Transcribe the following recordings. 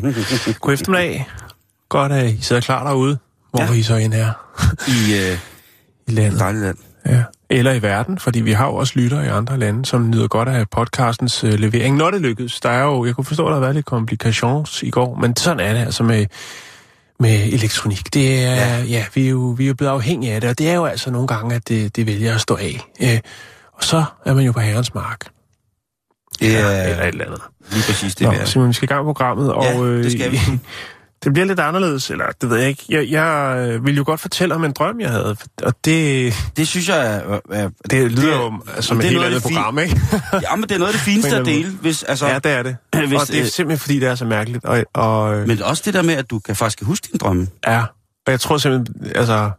Hej. God eftermiddag. Godt, at I sidder klar derude, hvor ja. I så end er I øh, i landet. dejligt land. Ja. Eller i verden, fordi vi har jo også lyttere i andre lande, som nyder godt af podcastens øh, levering, når det lykkedes. Der er jo, jeg kunne forstå, at der har været lidt komplikations i går, men sådan er det altså med, med elektronik. Det er, ja, ja vi, er jo, vi er jo blevet afhængige af det, og det er jo altså nogle gange, at det, det vælger at stå af. Øh, og så er man jo på herrens mark. Det Ja, er eller et eller andet. lige præcis det, Nå, vi er. Simon, vi skal i gang med programmet, og Ja, det skal vi. øh, det bliver lidt anderledes, eller det ved jeg ikke. Jeg, jeg øh, vil jo godt fortælle om en drøm, jeg havde, og det, Det synes jeg er... er det lyder jo som det et helt andet det program, ikke? Ja, men det er noget af det fineste at dele, hvis... Altså, ja, det er det. Hvis, og det er øh, simpelthen, fordi det er så mærkeligt. Og, og, øh, Men også det der med, at du kan faktisk huske din drømme. ja, og jeg tror simpelthen, altså...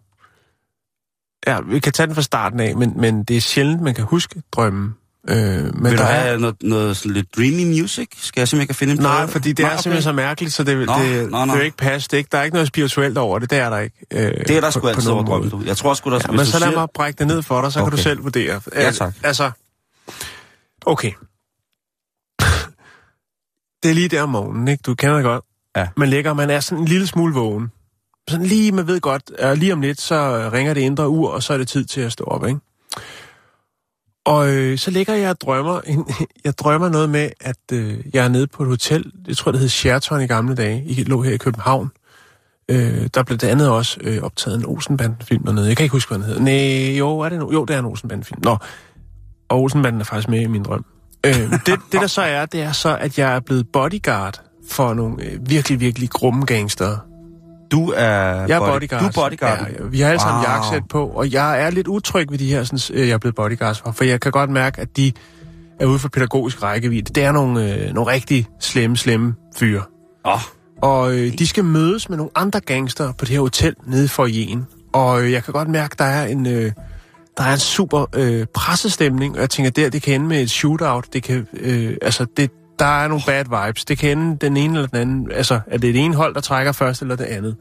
Ja, vi kan tage den fra starten af, men, men det er sjældent, man kan huske drømmen. Øh, men Vil der du er, have noget, noget sådan lidt dreamy music? Skal jeg simpelthen kan finde en Nej, plade? fordi det er simpelthen så mærkeligt, så det, Nå, det, nå, nå. det vil ikke passe. Det er ikke, der er ikke noget spirituelt over det, det er der ikke. Øh, Det er der sgu altid over drømmen, du. Jeg tror sgu, der... Ja, men så lad siger- mig brække det ned for dig, så okay. kan du selv vurdere. Ja, tak. Altså, okay. det er lige der om morgenen, ikke? Du kender det godt. Ja. Man ligger, man er sådan en lille smule vågen. Sådan lige, man ved godt, uh, lige om lidt, så ringer det indre ur, og så er det tid til at stå op, ikke? Og øh, så ligger jeg og drømmer, en, jeg drømmer noget med, at øh, jeg er nede på et hotel, jeg tror, det hed Sheraton i gamle dage, I lå her i København. Øh, der blev det andet også øh, optaget en Olsenbanden-film dernede. Jeg kan ikke huske, hvad den hedder. Nej, jo, er det no? jo, det er en Olsenbanden-film. Nå, og Olsenbanden er faktisk med i min drøm. Øh, det, det, der så er, det er så, at jeg er blevet bodyguard for nogle øh, virkelig, virkelig grumme gangster. Du er, Jeg er body- bodyguard. Du er bodyguard. Ja, vi har alle sammen Wow. jakkesæt på, og jeg er lidt utryg ved de her, sådan, øh, jeg er blevet bodyguards for, for jeg kan godt mærke, at de er ude for pædagogisk rækkevidde. Det er nogle, øh, nogle rigtig slemme, slemme fyre. Åh, Og øh, de skal mødes med nogle andre gangster på det her hotel nede for foyeren. Og øh, jeg kan godt mærke, der er en, øh, der er en super øh, pressestemning, og jeg tænker, der det kan ende med et shootout. Det kan, øh, altså, det, der er nogle bad vibes. Det kan ende den ene eller den anden. Altså, er det det ene hold, der trækker først, eller det andet?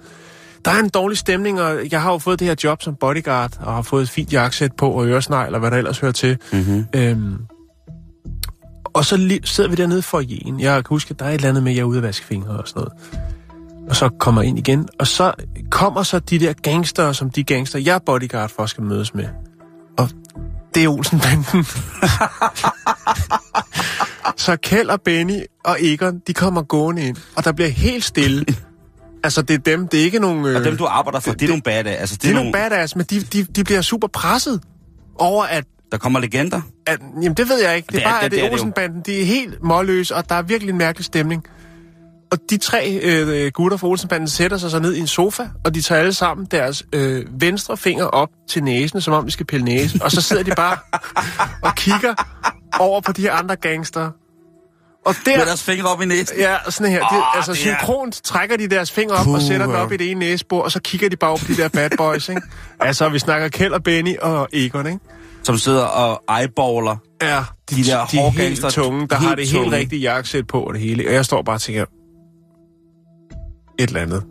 Der er en dårlig stemning, og jeg har jo fået det her job som bodyguard, og har fået et fint jakkesæt på, og øresnegl, og hvad der ellers hører til. mm-hmm. Øhm, og så sidder vi dernede for en. Jeg kan huske, at der er et eller andet med, at jeg er ude at vaske fingre og sådan noget. Og så kommer jeg ind igen, og så kommer så de der gangster, som de gangster, jeg er bodyguard for, skal mødes med. Det er Olsenbanden. så Kjeld og Benny og Egon, de kommer gående ind, og der bliver helt stille. altså, det er dem, det er ikke nogen... Øh, Og dem, du arbejder for, det, det er nogle badass. Altså, det, det er nogle badass, men de, de, de bliver super presset over, at Der kommer legender. at, jamen, det ved jeg ikke. Det er Det er- bare, det- at det, det det. Olsenbanden. De er helt målløse, og der er virkelig en mærkelig stemning. Og de tre øh, gutter fra Olsenbanden sætter sig så ned i en sofa, og de tager alle sammen deres øh, venstre finger op til næsen, som om de skal pille næsen. Og så sidder de bare og kigger over på de her andre gangster. Og der... Med deres fingre op i næsen. Ja, sådan her. De, Åh, altså det er- synkront trækker de deres fingre op Puh, og sætter den op i det ene næsebord, og så kigger de bare på de der bad boys, ikke? Altså, vi snakker Kjeld og Benny og Egon, ikke? Som sidder og eyeballer. Ja, de, De der de hårde helt tunge, der helt har det helt tunge. rigtige jakkesæt på og det hele. Og jeg står bare og tænker, et eller andet.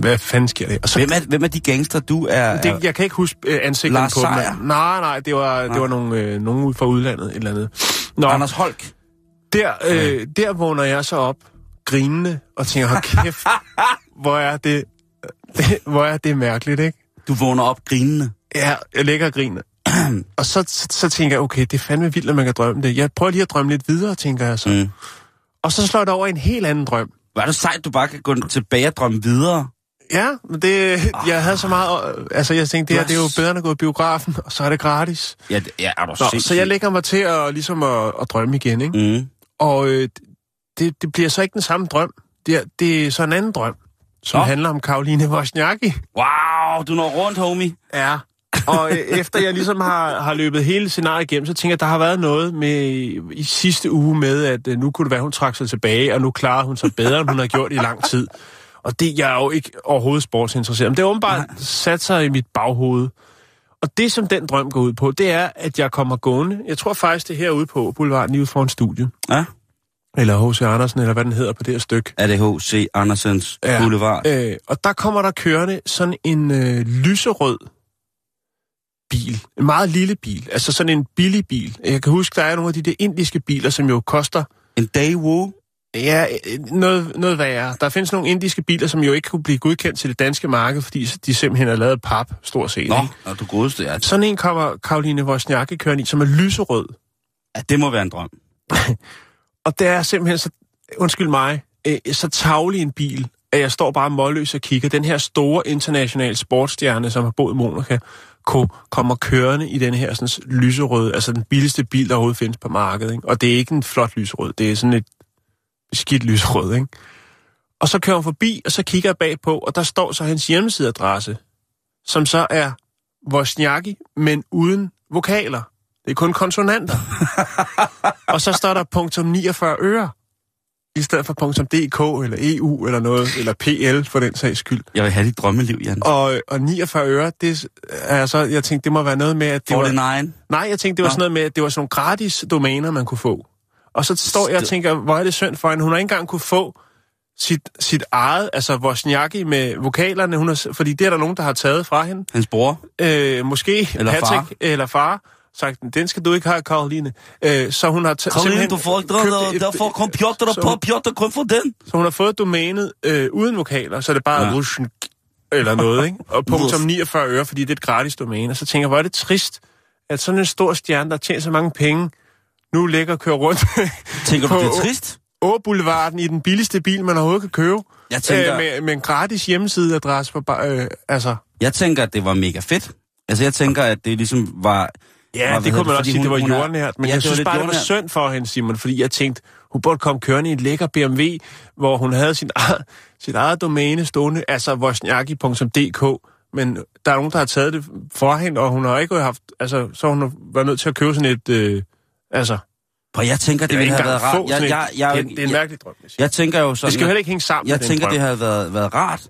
Hvad fanden sker det? Og så, Hvem er, hvem er de gangster, du er? det, jeg kan ikke huske øh, ansigterne Lars på dem. Seier? Nej, nej, det var, det var nogle, øh, nogen ud fra udlandet, et eller andet. Nå, Anders Holk. der, øh, der vågner jeg så op, grinende, og tænker, hold kæft, hvor er det, hvor er det mærkeligt, ikke? Du vågner op grinende. Ja, jeg ligger og griner. og så, så, så tænker jeg, okay, det er fandme vildt, at man kan drømme det. Jeg prøver lige at drømme lidt videre, tænker jeg så. Mm. Og så slår det over i en helt anden drøm. Er det sejt, du bare kan gå tilbage og drømme videre. Ja, men det, jeg havde så meget... Altså, jeg tænkte, det her det er jo bedre end at gå i biografen, og så er det gratis. Ja, det, ja er du Nå, så jeg lægger mig til at, ligesom at, at drømme igen, ikke? Mm. Og øh, det, det bliver så ikke den samme drøm. Det er, det er så en anden drøm. som Nå. handler om Karoline Wozniacki. Wow, du når rundt, homie. Ja. Og øh, efter jeg ligesom har, har løbet hele scenariet igennem, så tænker jeg, at der har været noget med i sidste uge med, at øh, nu kunne det være, at hun trak sig tilbage, og nu klarede hun sig bedre, end hun har gjort i lang tid. Og det jeg er jo ikke overhovedet sportsinteresseret. Men det har åbenbart sat sig i mit baghoved. Og det, som den drøm går ud på, det er, at jeg kommer gående. Jeg tror faktisk, det er herude på Boulevarden, lige ude foran studiet. Ja. Eller H.C. Andersen, eller hvad den hedder på det her stykke. Er det H.C. Andersens ja. Boulevard? Øh, og der kommer der kørende sådan en øh, lyserød bil. En meget lille bil. Altså sådan en billig bil. Jeg kan huske, der er nogle af de der indiske biler, som jo koster... En Daewoo? Ja, noget, noget værre. Der findes nogle indiske biler, som jo ikke kunne blive godkendt til det danske marked, fordi de simpelthen er lavet af pap, stort set. Nå, er du godeste, ja. Sådan en kommer Karoline Wozniacki kørende i, som er lyserød. ja. det må være en drøm. Og det er simpelthen så, undskyld mig, øh, så tavlig en bil, at jeg står bare målløs og kigger. Den her store internationale sportsstjerne, som har boet i Monaco, ko- kommer kørende i den her sådan, lyserøde, altså den billigste bil, der overhovedet findes på markedet. Ikke? Og det er ikke en flot lyserød, det er sådan et skidt lyserød. Ikke? Og så kører hun forbi, og så kigger jeg bagpå, og der står så hans hjemmesideadresse, som så er Wozniacki, men uden vokaler. Det er kun konsonanter. og så står der punktum 49 øre, i stedet for .dk, eller EU, eller noget, eller PL for den sags skyld. Jeg vil have dit drømmeliv, Jan. Og, og 49 øre, det er så, jeg tænkte, det må være noget med, at det var... 49. Nej, jeg tænkte, det var Nå. sådan noget med, at det var sådan nogle gratis domæner, man kunne få. Og så står jeg og tænker, hvor er det synd for hende. Hun har ikke engang kunne få sit, sit eget, altså Wozniacki med vokalerne, hun har, fordi det er der nogen, der har taget fra hende. Hans bror. Øh, måske Eller Patrick far. eller far sagt, den skal du ikke have, Karoline. Øh, så hun har t- Karoline, du får ikke købt der, så på, hun- Piotr kun for den. Så hun har fået domænet øh, uden vokaler, så er det bare Ja. ja. eller noget, ikke? Og punktum Wush. 49 øre, fordi det er et gratis domæne. Og så tænker jeg, hvor er det trist, at sådan en stor stjerne, der tjener så mange penge, nu ligger og kører rundt Tænker du, På- det er trist? Åboulevarden i den billigste bil, man overhovedet kan købe. Jeg tænker, Øh, med, med en gratis hjemmesideadresse for bare, øh, altså... jeg tænker, at det var mega fedt. Altså, jeg tænker, at det ligesom var... Ja, hvad det kunne man fordi også sige, det hun- var hun er- jordnært. Men Ja, jeg det var synes bare, det var synd for hende, Simon, fordi jeg tænkte, hun burde komme kørende i en lækker BMW, hvor hun havde sin eget, sit eget domæne stående, altså wozniacki.dk, men der er nogen, der har taget det for hende, og hun har ikke haft, altså, så hun været nødt til at købe sådan et, øh, altså, Og jeg tænker, det jeg ville have været rart. Jeg, jeg, et- jeg, det, er- det er en jeg, mærkelig drøm. Jeg, jeg tænker jo sådan... det skal jo heller ikke hænge sammen Jeg tænker, den det drøm. havde været, været rart,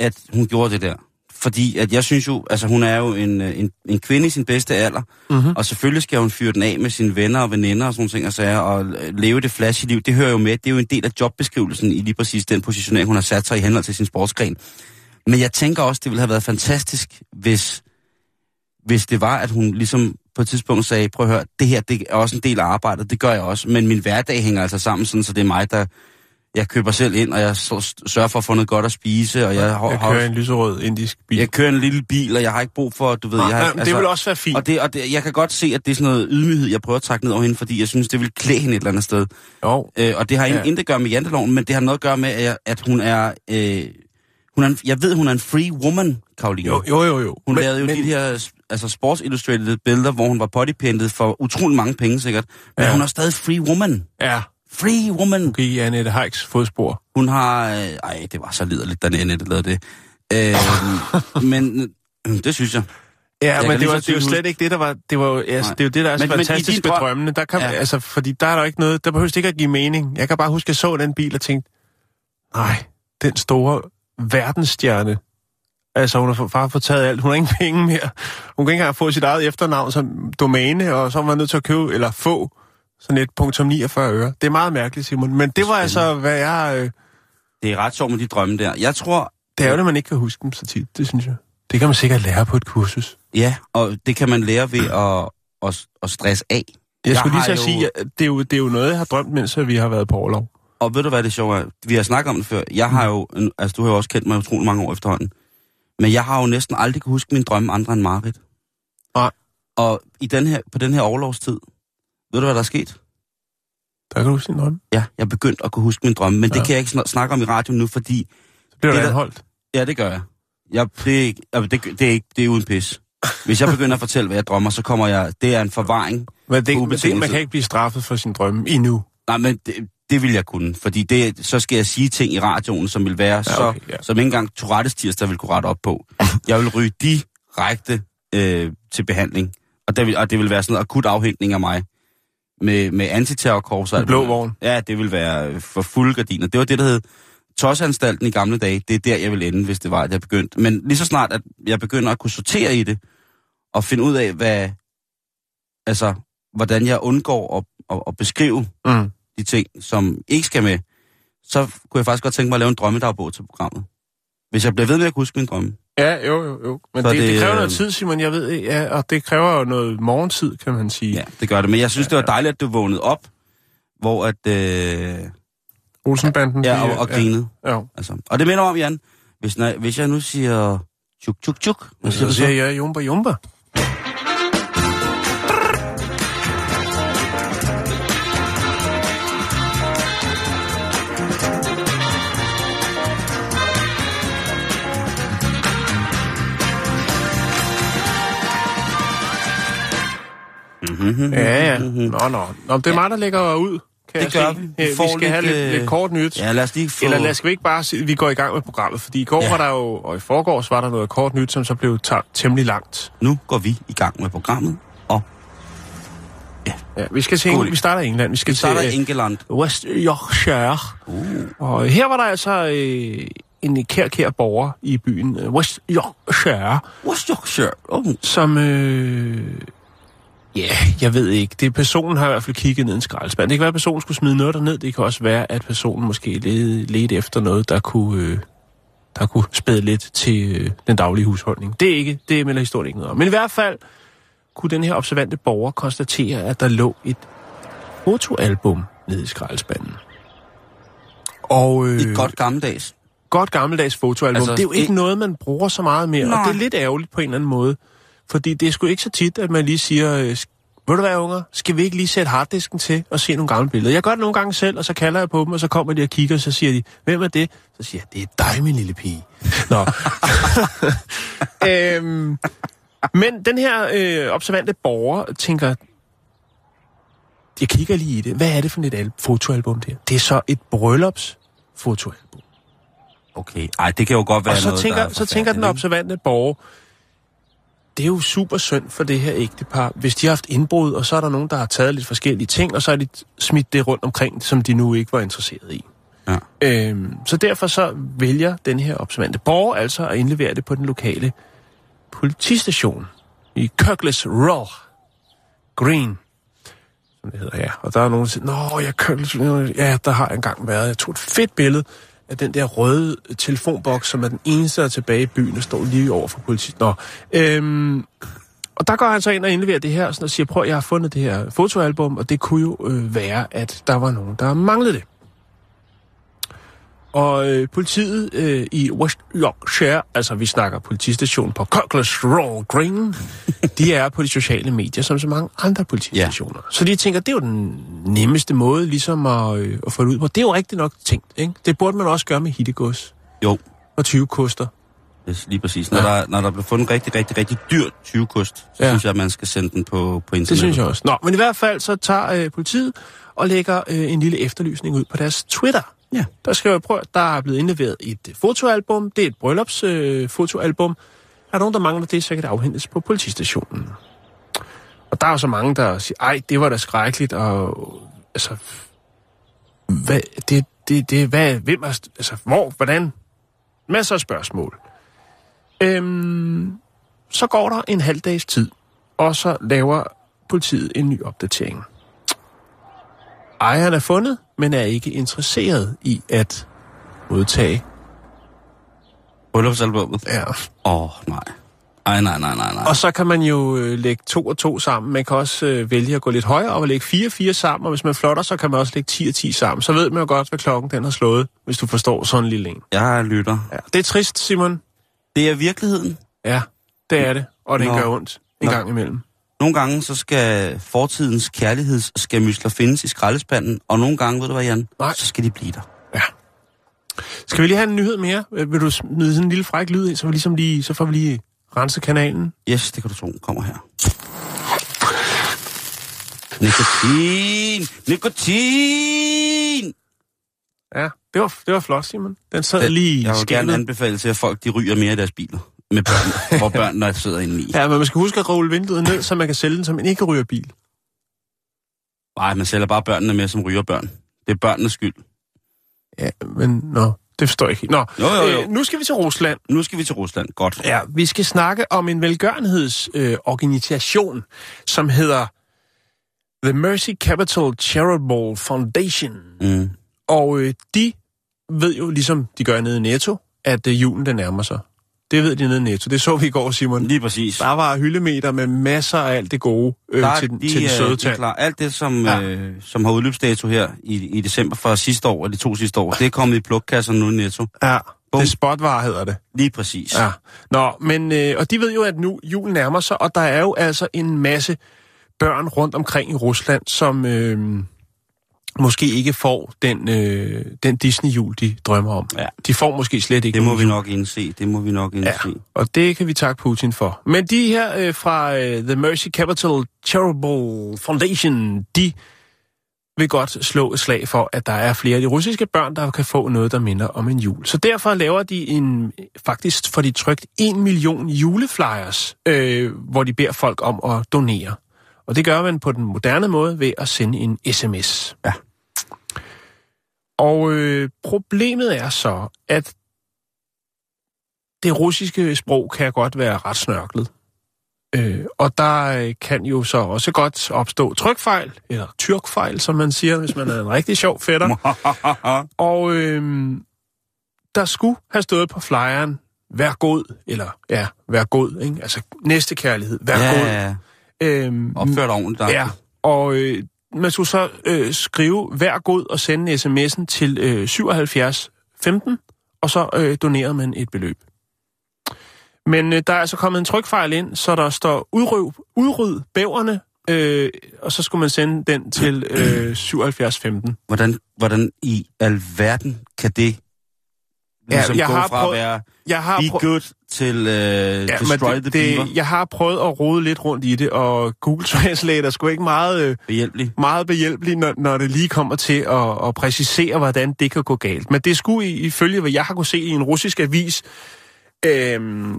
at hun gjorde det der. Fordi at jeg synes jo, altså hun er jo en, øh, en, en kvinde i sin bedste alder, Mhm. og selvfølgelig skal hun fyre den af med sine venner og veninder og sådan ting og sager, og øh, leve det flashy liv. Det hører jo med. Det er jo en del af jobbeskrivelsen i lige præcis den positionering, hun har sat sig i henhold til sin sportsgren. Men jeg tænker også, det ville have været fantastisk, hvis, hvis det var, at hun ligesom på et tidspunkt sagde, prøv at høre, det her det er også en del af arbejdet, det gør jeg også, men min hverdag hænger altså sammen, sådan, så det er mig, der jeg køber selv ind, og jeg sørger for at få noget godt at spise, og jeg, har, Jeg kører en lyserød indisk bil. jeg kører en lille bil, og jeg har ikke brug for, du ved, Nå, jeg har, nej, det vil også være fint. og, det, og det, jeg kan godt se, at det er sådan noget ydmyghed, jeg prøver at trække ned over hende, fordi jeg synes, det vil klæde hende et eller andet sted. Jo, Øh, og det har Ja. intet at gøre med janteloven, men det har noget at gøre med, at, at hun er... Øh, hun er en, jeg ved, hun er en free woman, Karoline. jo, jo, jo. jo. Hun men, lavede jo men, de her altså sports illustrated billeder, hvor hun var bodypainted for utrolig mange penge sikkert. Men ja. hun er stadig free woman. Ja, Free woman. okay, i Annette Heiks fodspor. Hun har... Øh, ej, det var så liderligt, da Annette lavede det. Øh, men øh, det synes jeg. Ja, kan men det var, det var slet ikke det, der var... Det, var, jo- altså, Nej. det er jo det, der er så Men- men fantastisk ved drøm- drømmene. Der kan, ja. Altså, fordi der er der ikke noget... Der behøver ikke at give mening. Jeg kan bare huske, at jeg så den bil og tænkte, nej, den store verdensstjerne. Altså, hun har bare fået taget alt. Hun har ingen penge mere. Hun kan ikke engang få sit eget efternavn som domæne, og så var man nødt til at købe, eller få, sådan et punktum 49 øre. Det er meget mærkeligt, Simon. Men det var altså, hvad jeg... Øh, Det er ret sjovt med de drømme der. Jeg tror, det er jo det, man ikke kan huske dem så tit, det synes jeg. Det kan man sikkert lære på et kursus. ja, og det kan man lære ved at, at, at stresse af. Jeg, Jeg skulle lige så jo- sige, at det er, jo, det er jo noget, jeg har drømt, mens vi har været på overlov. Og ved du, hvad det sjove er? Vi har snakket om det før. Jeg har jo, altså du har jo også kendt mig utrolig mange år efterhånden. Men jeg har jo næsten aldrig kunne huske min drømme andre end Marit. Nej. Og i den her, på den her overlovstid, ved du, hvad der er sket? Der kan du huske din drøm. Ja, jeg er begyndt at kunne huske min drømme, men ja. Det kan jeg ikke snak- snakke om i radioen nu, fordi... Så bliver Det du der- anholdt. Ja, det gør jeg. jeg det, er ikke- altså, det, det, er ikke, det er uden pis. Hvis jeg begynder at fortælle, hvad jeg drømmer, så kommer jeg... Det er en forvaring. Men det, men det, man kan ikke blive straffet for sin drømme endnu. Nej, men det, det vil jeg kunne, fordi det, så skal jeg sige ting i radioen, som vil være ja, så, okay, ja. som ikke engang Tourettes tirsdag vil kunne rette op på. Jeg vil ryge direkte øh, til behandling, og det, vil, og det vil være sådan en akut afhængning af mig med, med antiterrorkorps. og alt blå vogn. Ja, det vil være for fulde gardiner. Det var det, der hed Tosanstalten i gamle dage. Det er der, jeg vil ende, hvis det var, at jeg begyndte. Men lige så snart, at jeg begynder at kunne sortere i det, og finde ud af, hvad, altså, hvordan jeg undgår at, at, at beskrive Mm. de ting, som ikke skal med, så kunne jeg faktisk godt tænke mig at lave en drømmedagbog til programmet. Hvis jeg bliver ved med at kunne huske min drømme. Ja, jo, jo, jo. Men det, det, det, kræver øh, noget tid, Simon, jeg ved, ja, og det kræver jo noget morgentid, kan man sige. Ja, det gør det. Men jeg synes, det var dejligt, at du vågnede op, hvor at... Øh, Olsenbanden. ja, og, og grinede. Ja. Altså. Og det minder om, Jan, hvis, når, hvis jeg nu siger... Tjuk, tjuk, tjuk. Hvad siger Så du så? siger jeg, jumba, jumba. Mm-hmm. Ja, ja. Nå, nå. Nå det er mig, der lægger ud, kan Det gør se. vi. Vi Øh, Vi får skal have lidt, lidt, øh, lidt kort nyt. Ja, lad os lige få... Eller lad, skal vi ikke bare sige, vi går i gang med programmet? Fordi i går Ja. ja. var der jo, og i forgårs var der noget kort nyt, som så blev taget temmelig langt. Nu går vi i gang med programmet, og Ja, vi skal til England. Vi starter i England. Vi skal vi starter til i England. øh, West Yorkshire. Uh. Og her var der altså øh, en kær, kær borger i byen øh, West Yorkshire, What's your shirt? Oh. som... Øh, ja, jeg ved ikke. Det personen har i hvert fald kigget ned i en skraldespand. Det kan være, at personen skulle smide noget derned. Det kan også være, at personen måske led, ledte efter noget, der kunne, øh, der kunne spæde lidt til øh, den daglige husholdning. Det er ikke, det melder historien ikke noget om. Men i hvert fald kunne den her observante borger konstatere, at der lå et fotoalbum nede i skraldespanden. Og, øh, Et godt gammeldags. godt gammeldags fotoalbum. Altså, det er jo ikke det- noget, man bruger så meget mere, Nej. og det er lidt ærgerligt på en eller anden måde. Fordi det er sgu ikke så tit, at man lige siger, øh, ved du hvad, unger, skal vi ikke lige sætte harddisken til og se nogle gamle billeder? Jeg gør det nogle gange selv, og så kalder jeg på dem, og så kommer de og kigger, og så siger de, hvem er det? Så siger jeg, det er dig, min lille pige. Nå. øhm, men den her øh, observante borger tænker, jeg kigger lige i det. Hvad er det for et al- fotoalbum der? Det er så et bryllupsfotoalbum. Okay. Ej, det kan jo godt være Og så noget, tænker, er så tænker den observante borger, det er jo super synd for det her ægtepar, hvis de har haft indbrud, og så er der nogen, der har taget lidt forskellige ting, og så har de smidt det rundt omkring, som de nu ikke var interesseret i. Ja. Øhm, så derfor så vælger den her observante borger altså at indlevere det på den lokale politistation i Kirkles Row Green, som det hedder, ja. Og der er nogen, der siger, Nå, jeg Kirkles ja, der har jeg engang været. Jeg tog et fedt billede af den der røde telefonboks, som er den eneste, der er tilbage i byen, og står lige over for politiet. Nå, øhm, og der går han så ind og indleverer det her, sådan og siger, prøv, jeg har fundet det her fotoalbum, og det kunne jo øh, være, at der var nogen, der manglede det. Og øh, politiet øh, i West Yorkshire, altså vi snakker politistationen på Cockles Row Green, de er på de sociale medier, som så mange andre politistationer. Ja. Så de tænker, det er jo den nemmeste måde ligesom at, øh, at få det ud på. Det er jo rigtigt nok tænkt, ikke? Det burde man også gøre med hittegods Jo, og 20 koster. er lige præcis. Når, ja. der, når der bliver fundet en rigtig, rigtig, rigtig dyrt 20-kost, så. Ja. synes jeg, at man skal sende den på, på internet. Det synes jeg også. Nå, men i hvert fald så tager øh, politiet og lægger øh, en lille efterlysning ud på deres Twitter. Ja. Der skriver jeg, prøv, der er blevet indleveret et øh, fotoalbum. Det er et bryllupsfotoalbum. Øh, er der nogen, der mangler det, så kan det afhentes på politistationen. Og der er jo så mange, der siger, ej, det var da skrækkeligt, og altså, hvad, det, det, det, hvad, hvem er, altså, hvor, hvordan? Masser af spørgsmål. Øhm, så går der en halv dags tid, og så laver politiet en ny opdatering. Ejeren er fundet, men er ikke interesseret i at modtage. Bryllupsalbummet? Ja. Åh, oh, nej. Ej, nej, nej, nej, nej. Og så kan man jo øh, lægge to og to sammen. Man kan også øh, vælge at gå lidt højere og lægge fire og fire sammen, og hvis man flotter, så kan man også lægge 10 og 10 sammen. Så ved man jo godt, hvad klokken den har slået, hvis du forstår sådan en lille en. Jeg lytter. Ja. Det er trist, Simon. Det er virkeligheden. Ja, det er det. Og det Nå. gør ondt en Nå. gang imellem. Nogle gange så skal fortidens kærlighedsskærmysler findes i skraldespanden, og nogle gange, ved du hvad, Jan? Nej. Så skal de blive der. Ja. Skal vi lige have en nyhed mere? Øh, Vil du smide sådan en lille fræk lyd ind, så, vi ligesom lige, så får vi lige rense kanalen? Yes, det kan du tro. Kommer her. Nikotin! Nikotin! Ja, det var, det var flot, Simon. Den sad lige i Jeg vil gerne anbefale til, at folk de ryger mere i deres biler. Med børn, hvor børnene sidder inde i. Ja, men man skal huske at rulle vinduet ned, så man kan sælge den som en ikke ryger bil. Nej, man sælger bare børnene med som ryger børn. Det er børnenes skyld. Ja, men nå, det forstår jeg ikke. Nå, Jo, jo, jo. Øh, nu skal vi til Rusland. Nu skal vi til Rusland. Godt. Ja, vi skal snakke om en velgørenhedsorganisation, øh, som hedder The Mercy Capital Charitable Foundation. Mm. Og øh, de ved jo, ligesom de gør nede i Netto, at øh, julen den nærmer sig. Det ved de nede i Netto. Det så vi i går, Simon. Lige præcis. Der var hyldemeter med masser af alt det gode øh, Der er til, de, til den øh, søde de tand. klar. Alt det, som, Ja. øh, som har udløbsdato her i, i december fra sidste år, eller de to sidste år, det er kommet i plukkasser nu i Netto. Ja, Bum. det er spotvarer hedder det. Lige præcis. Ja. Nå, men, øh, og de ved jo, at nu julen nærmer sig, og der er jo altså en masse børn rundt omkring i Rusland, som øh, måske ikke får den, øh, den Disney-jul, de drømmer om. Ja. De får måske slet ikke Det må vi jul. nok indse. Det må vi nok indse. Ja, og det kan vi takke Putin for. Men de her øh, fra øh, The Mercy Capital Charitable Foundation, de vil godt slå et slag for, at der er flere af de russiske børn, der kan få noget, der minder om en jul. Så derfor laver de en, faktisk får de trykt en million juleflyers, øh, hvor de beder folk om at donere. Og det gør man på den moderne måde ved at sende en sms. Ja. Og øh, problemet er så, at det russiske sprog kan godt være ret snørklet. Øh, og der øh, kan jo så også godt opstå trykfejl, eller tyrkfejl, som man siger, hvis man er en rigtig sjov fætter. Og øh, der skulle have stået på flyeren, vær god, eller ja, vær god, ikke? altså næste kærlighed, vær ja, god. ja, ja. Øhm, Opført ordentligt. der. Ja, og øh, man skulle så øh, skrive hver god og sende sms'en til øh, 77 15, og så øh, donerede man et beløb. Men øh, der er altså kommet en trykfejl ind, så der står udrøv, udryd bæverne, øh, og så skulle man sende den til øh, 77 15. Hvordan, hvordan i alverden kan det ligesom jeg gå har fra prøvet- at være Jeg har be good til uh, Ja, destroy men the det, beaver? det, jeg har prøvet at rode lidt rundt i det, og Google Translate er sgu ikke meget, øh, Behjælpelig. meget behjælpelig, når, når det lige kommer til at, at præcisere, hvordan det kan gå galt. Men det skulle ifølge, hvad jeg har kunne se i en russisk avis, øhm,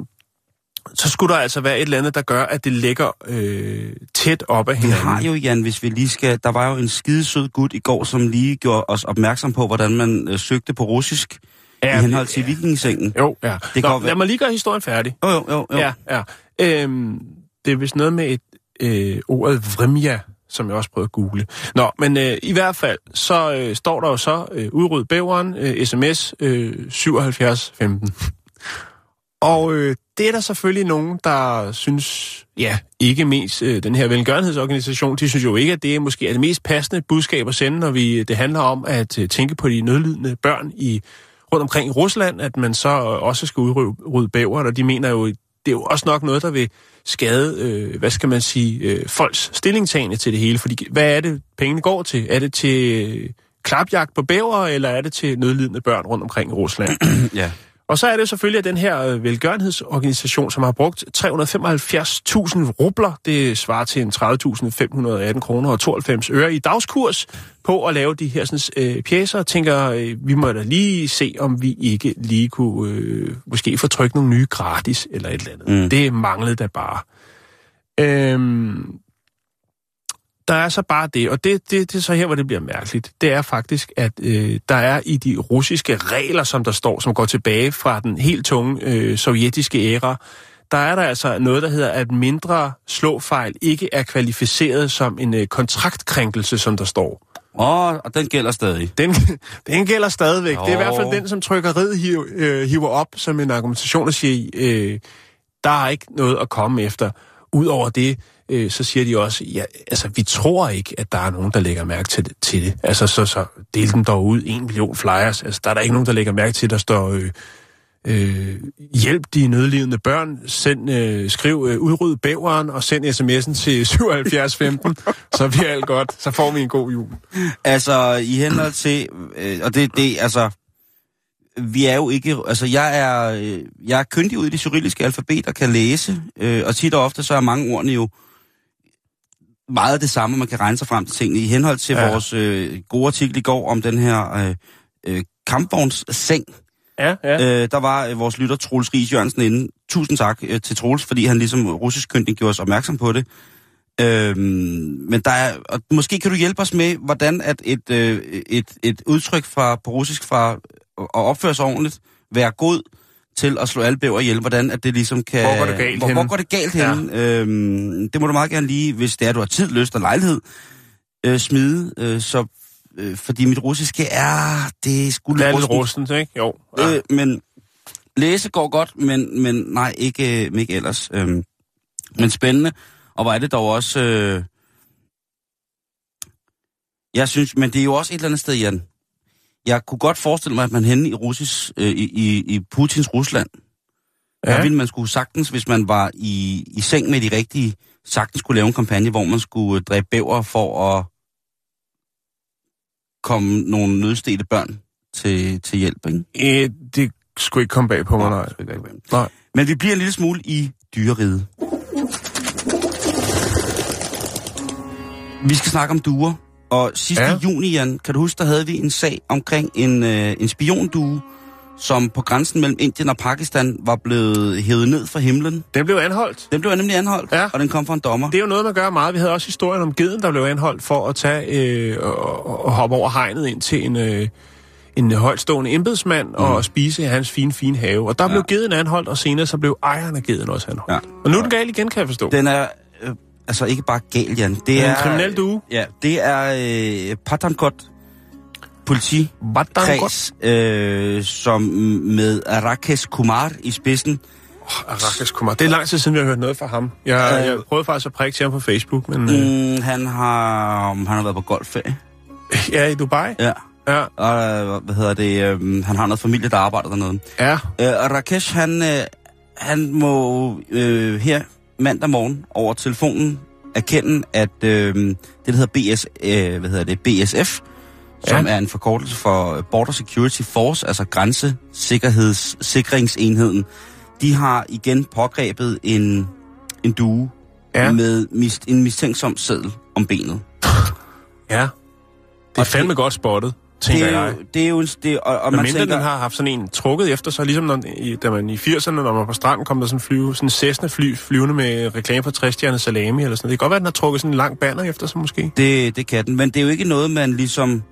så skulle der altså være et eller andet, der gør, at det ligger øh, tæt op Vi hinanden. har jo, Jan, hvis vi lige skal... Der var jo en skidesød gut i går, som lige gjorde os opmærksom på, hvordan man øh, søgte på russisk Ja, i henhold til vikingesengen. Jo, ja. Det Nå, være- lad mig lige gøre historien færdig. Jo, jo, jo. jo. Ja, ja. Øhm, det er vist noget med et øh, ordet vrimja, som jeg også prøvede at google. Nå, men øh, i hvert fald, så øh, står der jo så, øh, udryd bæveren, øh, sms øh, 7715. Og øh, det er der selvfølgelig nogen, der synes, ja, ikke mest øh, den her velgørenhedsorganisation, de synes jo ikke, at det er måske er det mest passende budskab at sende, når vi, det handler om at øh, tænke på de nødlidende børn i rundt omkring i Rusland, at man så øh, også skal udrydde bæver, og de mener jo, det er jo også nok noget, der vil skade, øh, hvad skal man sige, øh, folks stillingtagende til det hele. Fordi hvad er det, pengene går til? Er det til øh, klapjagt på bæver, eller er det til nødlidende børn rundt omkring i Rusland? ja. Og så er det selvfølgelig, at den her øh, velgørenhedsorganisation, som har brugt 375.000 rubler, det svarer til en 30.518 kroner og 92 øre i dagskurs, på at lave de her sådan, øh, pjæser, og tænker, øh, vi må da lige se, om vi ikke lige kunne øh, måske få trykt nogle nye gratis, eller et eller andet. Mm. Det manglede da bare. Øhm, der er så bare det, og det, det, det er så her, hvor det bliver mærkeligt. Det er faktisk, at øh, der er i de russiske regler, som der står, som går tilbage fra den helt tunge øh, sovjetiske æra, der er der altså noget, der hedder, at mindre slåfejl ikke er kvalificeret som en øh, kontraktkrænkelse, som der står. Og, og den gælder stadig. Den, den gælder stadigvæk. Det er i hvert fald den, som trykkeriet hiver, øh, hiver op som en argumentation og siger, øh, der er ikke noget at komme efter. Udover det, øh, så siger de også, ja, altså vi tror ikke, at der er nogen, der lægger mærke til det. Til det. Altså så, så del dem dog ud, en million flyers. Altså der er der ikke nogen, der lægger mærke til, der står... Øh, Øh, hjælp de nødlidende børn, send, øh, skriv øh, udryd bæveren og send sms'en til 7715, så bliver alt godt, så får vi en god jul. Altså, i henhold til... Øh, og det, det, altså... Vi er jo ikke... Altså, jeg er, øh, jeg er kyndig ud i det cyrilliske alfabet og kan læse. Øh, og tit og ofte, så er mange ordene jo meget det samme, man kan regne sig frem til tingene. I henhold til Ja. vores øh, gode artikel i går om den her øh, øh, kampvogns seng. Ja, ja. Øh, der var øh, vores lytter Troels Ries Jørgensen inde. Tusind tak øh, til Troels, fordi han ligesom russisk kønning gjorde os opmærksom på det. Øhm, men der er, og måske kan du hjælpe os med, hvordan at et, øh, et, et udtryk fra, på russisk fra at opføre sig ordentligt, være god til at slå alle bæver ihjel, hvordan at det ligesom kan... Hvor går det galt hvor, henne? hvor går det galt ja. henne? Øhm, det må du meget gerne lige, hvis det er, du har tid, lyst og lejlighed, øh, smide, øh, så, øh, fordi mit russiske er... Det er sgu lidt rustent. rustent, ikke? Jo. Ja. Øh, men læse går godt, men, men nej, ikke, øh, ikke ellers. Øhm, men spændende. Og er det dog også... Øh, jeg synes, men det er jo også et eller andet sted, Jan. Jeg kunne godt forestille mig, at man henne i, Russis, øh, i, i, Putins Rusland, ja. der ville man skulle sagtens, hvis man var i, i seng med de rigtige, sagtens skulle lave en kampagne, hvor man skulle øh, dræbe bæver for at komme nogle nødstede børn til, til hjælp, ikke? Øh, det skulle ikke komme bag på mig, nej. være. Nej. Men vi bliver en lille smule i dyreriget. Vi skal snakke om duer. Og sidste Ja. juni, Jan, kan du huske, der havde vi en sag omkring en, øh, en spiondue, som på grænsen mellem Indien og Pakistan var blevet hævet ned fra himlen. Den blev anholdt. Den blev nemlig anholdt, Ja. og den kom fra en dommer. Det er jo noget, man gør meget. Vi havde også historien om geden, der blev anholdt for at tage øh, og, og hoppe over hegnet ind til en, øh, en højtstående embedsmand mm. og spise i hans fine, fine have. Og der blev Ja. geden anholdt, og senere så blev ejeren af geden også anholdt. Ja. Og nu er den gal igen, kan jeg forstå. Den er altså ikke bare gal, Jan. Det er en kriminel due. Ja, det er øh, Pathankot politi Hvordan kreds, øh, som med Rakesh Kumar i spidsen. Arakas Kumar. Det er lang tid siden, vi har hørt noget fra ham. Jeg, Øh. jeg prøvede faktisk at prikke til ham på Facebook, men øh, Mm, han har han har været på golfferie. ja, i Dubai. Ja. Ja, Og hvad hedder det, øh, han har noget familie, der arbejder dernede. ja. Øh, og Rakesh, han, øh, han må øh, her mandag morgen over telefonen erkende, at øh, det, der hedder, BS, øh, hvad hedder det, BSF, som Ja. er en forkortelse for Border Security Force, altså grænsesikringsenheden, de har igen pågrebet en, en due Ja. med mis, en mistænksom seddel om benet. ja. Det er Og fandme godt spottet, tænker Det er, jeg. jo, det er jo. Det, og, og Men man mindre tænker, den har haft sådan en trukket efter sig, ligesom når, i, da man i 80'erne, når man var på stranden, kom der sådan en flyve, sådan en Cessna fly, flyvende med reklame for 60 stjerner salami eller sådan. Det kan godt være, at den har trukket sådan en lang banner efter sig måske. Det, det kan den, men det er jo ikke noget, man ligesom...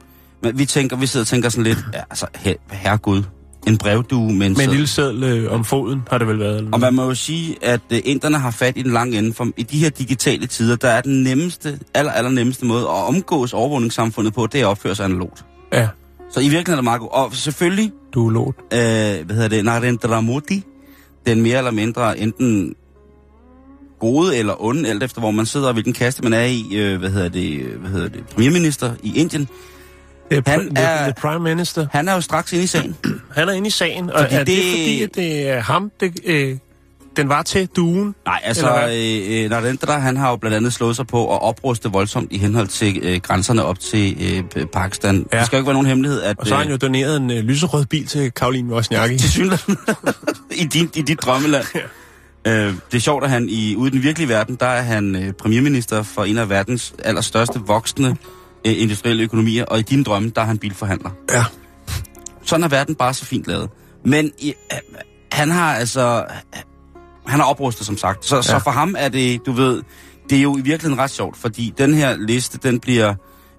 Men vi tænker, vi sidder og tænker sådan lidt, ja, altså, her, herregud, en brevdue med en Med en lille seddel øh, om foden, har det vel været. Eller Og man må jo sige, at uh, inderne har fat i den lange ende, for i de her digitale tider, der er den nemmeste, aller, aller nemmeste måde at omgås overvågningssamfundet på, det er at opføre sig analogt. Ja, Så i virkeligheden er det meget godt. Og selvfølgelig, du er lot. øh, hvad hedder det, Narendra Modi, den mere eller mindre enten gode eller onde, alt efter hvor man sidder og hvilken kaste man er i, øh, hvad hedder det, øh, hvad hedder det, premierminister i Indien. Han Han the, er- the Prime Minister. Han er jo straks inde i sagen. Han er inde i sagen, og Fordi er det, det- fordi, at det er ham, det, øh, den var til duen? Nej, altså, øh, øh, Narendra, han har jo blandt andet slået sig på at opruste voldsomt i henhold til øh, grænserne op til øh, Pakistan. Ja. Det skal jo ikke være nogen hemmelighed, at... Og så har han jo doneret en øh, lyserød bil til Karoline Wozniacki. til synligheden i, din, i dit drømmeland. Ja. Øh, det er sjovt, at han i, ude i den virkelige verden, der er han øh, premierminister for en af verdens allerstørste voksne øh, industrielle økonomier, og i dine drømme, der er han bilforhandler. Ja. Sådan er verden bare så fint lavet. Men i, øh, han har altså... Han har oprustet, som sagt. Så, ja. så for ham er det, du ved... Det er jo i virkeligheden ret sjovt, fordi den her liste, den bliver...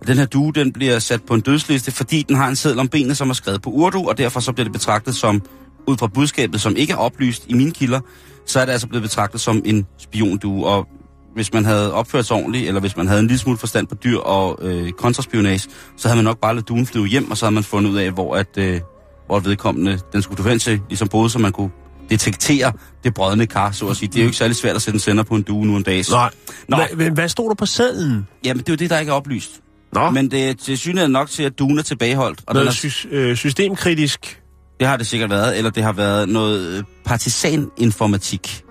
Den her due, den bliver sat på en dødsliste, fordi den har en seddel om benet, som er skrevet på urdu, og derfor så bliver det betragtet som, ud fra budskabet, som ikke er oplyst i mine kilder, så er det altså blevet betragtet som en spiondue. Og hvis man havde opført sig ordentligt, eller hvis man havde en lille smule forstand på dyr og øh, kontraspionage, så havde man nok bare ladet duen flyve hjem, og så havde man fundet ud af, hvor, at, øh, hvor vedkommende den skulle du hen til, ligesom boede, så man kunne detektere det brødende kar, så at sige. Det er jo ikke særlig svært at sætte en sender på en due nu en dag. Nej. Nå. Hva, men hvad stod der på sædlen? Jamen, det er jo det, der ikke er oplyst. Nå, men det til synligheden nok til, at duen er tilbageholdt. Og den noget er, sy- øh, systemkritisk. det har det sikkert været, eller det har været noget øh, partisaninformatik.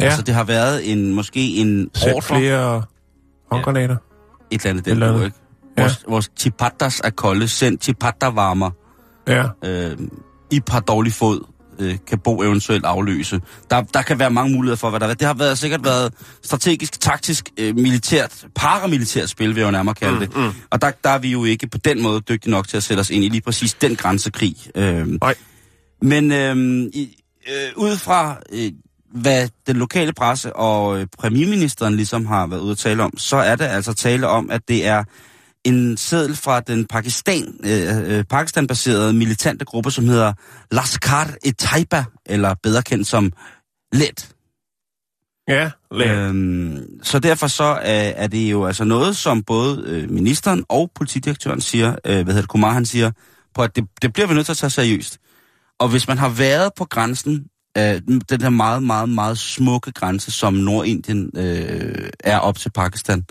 Ja. Altså, det har været en, måske en Sæt ordre, flere håndgranater. et eller andet den Eller andet. ikke? Vores, ja. vores chipatas er kolde. Send chipata-varmer Ja. øh, i par dårlig fod. Øh, kan Bo eventuelt afløse. Der, der kan være mange muligheder for, hvad der er. Det har været, sikkert været strategisk, taktisk, øh, militært, paramilitært spil, vil jeg jo nærmere kalde mm, det. Mm. Og der, der er vi jo ikke på den måde dygtige nok til at sætte os ind i lige præcis den grænsekrig. Øh, Nej. Men øh, øh, ud fra... Øh, hvad den lokale presse og øh, premierministeren ligesom har været ude at tale om, så er det altså tale om, at det er en seddel fra den Pakistan, øh, øh, Pakistan-baserede militante gruppe, som hedder Lashkar-e-Taiba, eller bedre kendt som LED. Ja, LED. Øhm, så derfor så er, er det jo altså noget, som både øh, ministeren og politidirektøren siger, øh, hvad hedder det, Kumar han siger, på at det, det bliver vi nødt til at tage seriøst. Og hvis man har været på grænsen, øh, den her meget, meget, meget smukke grænse, som Nordindien øh, er op til Pakistan,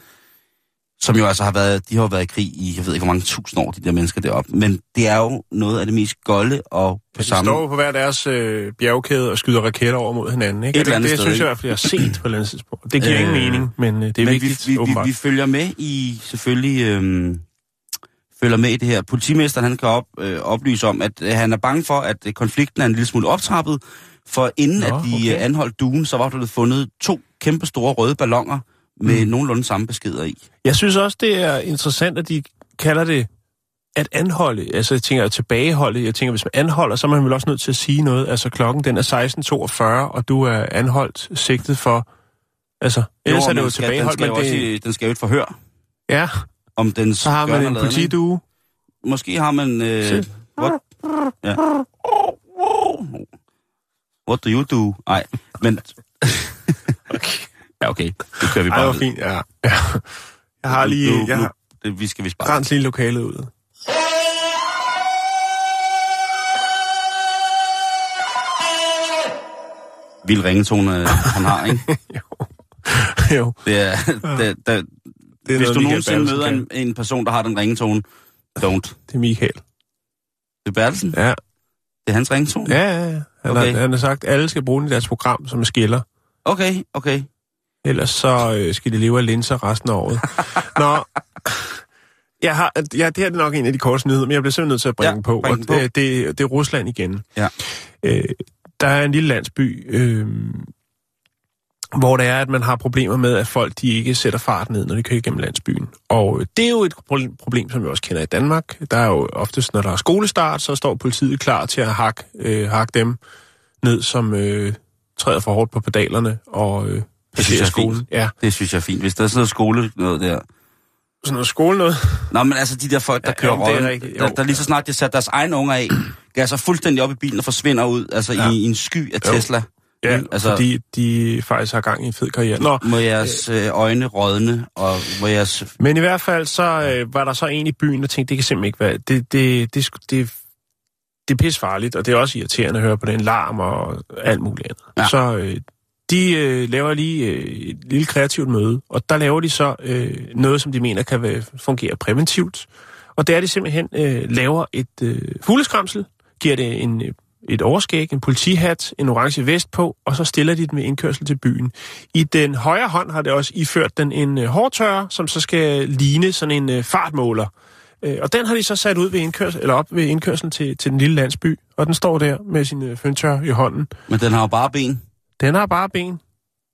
som jo altså har været, de har jo været i krig i, jeg ved ikke hvor mange tusind år, de der mennesker deroppe, men det er jo noget af det mest golde og på Ja, de samme... står jo på hver deres øh, bjergkæde og skyder raketter over mod hinanden. Ikke? Et eller det, andet det sted, synes jeg i hvert fald, jeg har set på et andet tidspunkt. Det giver Øh, ingen mening, men øh, det er men vigtigt, vi, vi, vi, åbenbart. vi følger med i, selvfølgelig, øhm, følger med i det her. Politimesteren han kan op, øh, oplyse om, at øh, han er bange for, at øh, konflikten er en lille smule optrappet, for inden Nå, at de okay. okay. anholdt duen, så var der blevet fundet to kæmpe store røde ballonger med mm. nogenlunde samme beskeder i. Jeg synes også, det er interessant, at de kalder det at anholde. Altså, jeg tænker at tilbageholde. Jeg tænker, hvis man anholder, så er man vel også nødt til at sige noget. Altså, klokken den er 16.42, og du er anholdt sigtet for... Altså, ellers er det men jo skal- tilbageholdt, den men skal, jo det... også, i- den skal jo et forhør, Ja, om den så har man en politidue. Måske har man... Øh, Se. what? Ja. What do you do? Nej, men... Okay. Ja, okay. Det kører vi Ej, bare det var fint, ja. ja. Jeg har lige... Nu- Jeg nu- har det, vi skal vist bare... rens lige lokalet ud. Vild ringetone, øh, han har, ikke? jo. jo. Det er, det, det, Det er hvis du Michael nogensinde Bertelsen møder en, en person, der har den ringetone, don't. Det er Michael. Det er Bertelsen. Ja, Det er hans ringetone. ja, ja. ja. Han, Okay. har, han har sagt, at alle skal bruge den i deres program som skiller. Okay, okay. Ellers så øh, skal de leve af linser resten af året. Nå, jeg har, ja, det her er nok en af de korte nyheder, men jeg bliver simpelthen nødt til at bringe Ja, den på. bring og på. Det, det, det er Rusland igen. Ja. Øh, der er en lille landsby, øh, hvor det er, at man har problemer med, at folk de ikke sætter fart ned, når de kører igennem landsbyen. Og øh, det er jo et pro- problem, som vi også kender i Danmark. Der er jo oftest, når der er skolestart, så står politiet klar til at hakke, øh, hakke dem ned, som øh, træder for hårdt på pedalerne og øh, synes passerer jeg er skolen. fint. Ja, Det synes jeg er fint. Hvis der er sådan noget skole noget der. sådan noget skole noget. Nå, men altså de der folk, der Ja, kører det er rigtigt, jo. der, der lige så snart de sætter deres egne unger af, gasser fuldstændig op i bilen og forsvinder ud, altså Ja. i, i en sky af Jo. Tesla. Ja, Mm, altså, fordi de faktisk har gang i en fed karriere. Nå, Må jeres øh, øjne rådne, og må jeres... men i hvert fald så øh, var der så en i byen, der tænkte, det kan simpelthen ikke være... Det, det, det, det, det, det er pissefarligt, og det er også irriterende at høre på den larm og alt muligt andet. Ja. Så øh, de øh, laver lige øh, et lille kreativt møde, og der laver de så øh, noget, som de mener kan være, fungere præventivt. Og det er, de simpelthen øh, laver et øh, fugleskramsel, giver det en, et overskæg, en politihat, en orange vest på, og så stiller de den med indkørsel til byen. I den højre hånd har det også iført den en øh, hårtørrer, som så skal ligne sådan en øh, fartmåler. Øh, og den har de så sat ud ved indkørsel, eller op ved indkørselen til, til den lille landsby, og den står der med sin øh, føntør i hånden. Men den har jo bare ben. Den har bare ben.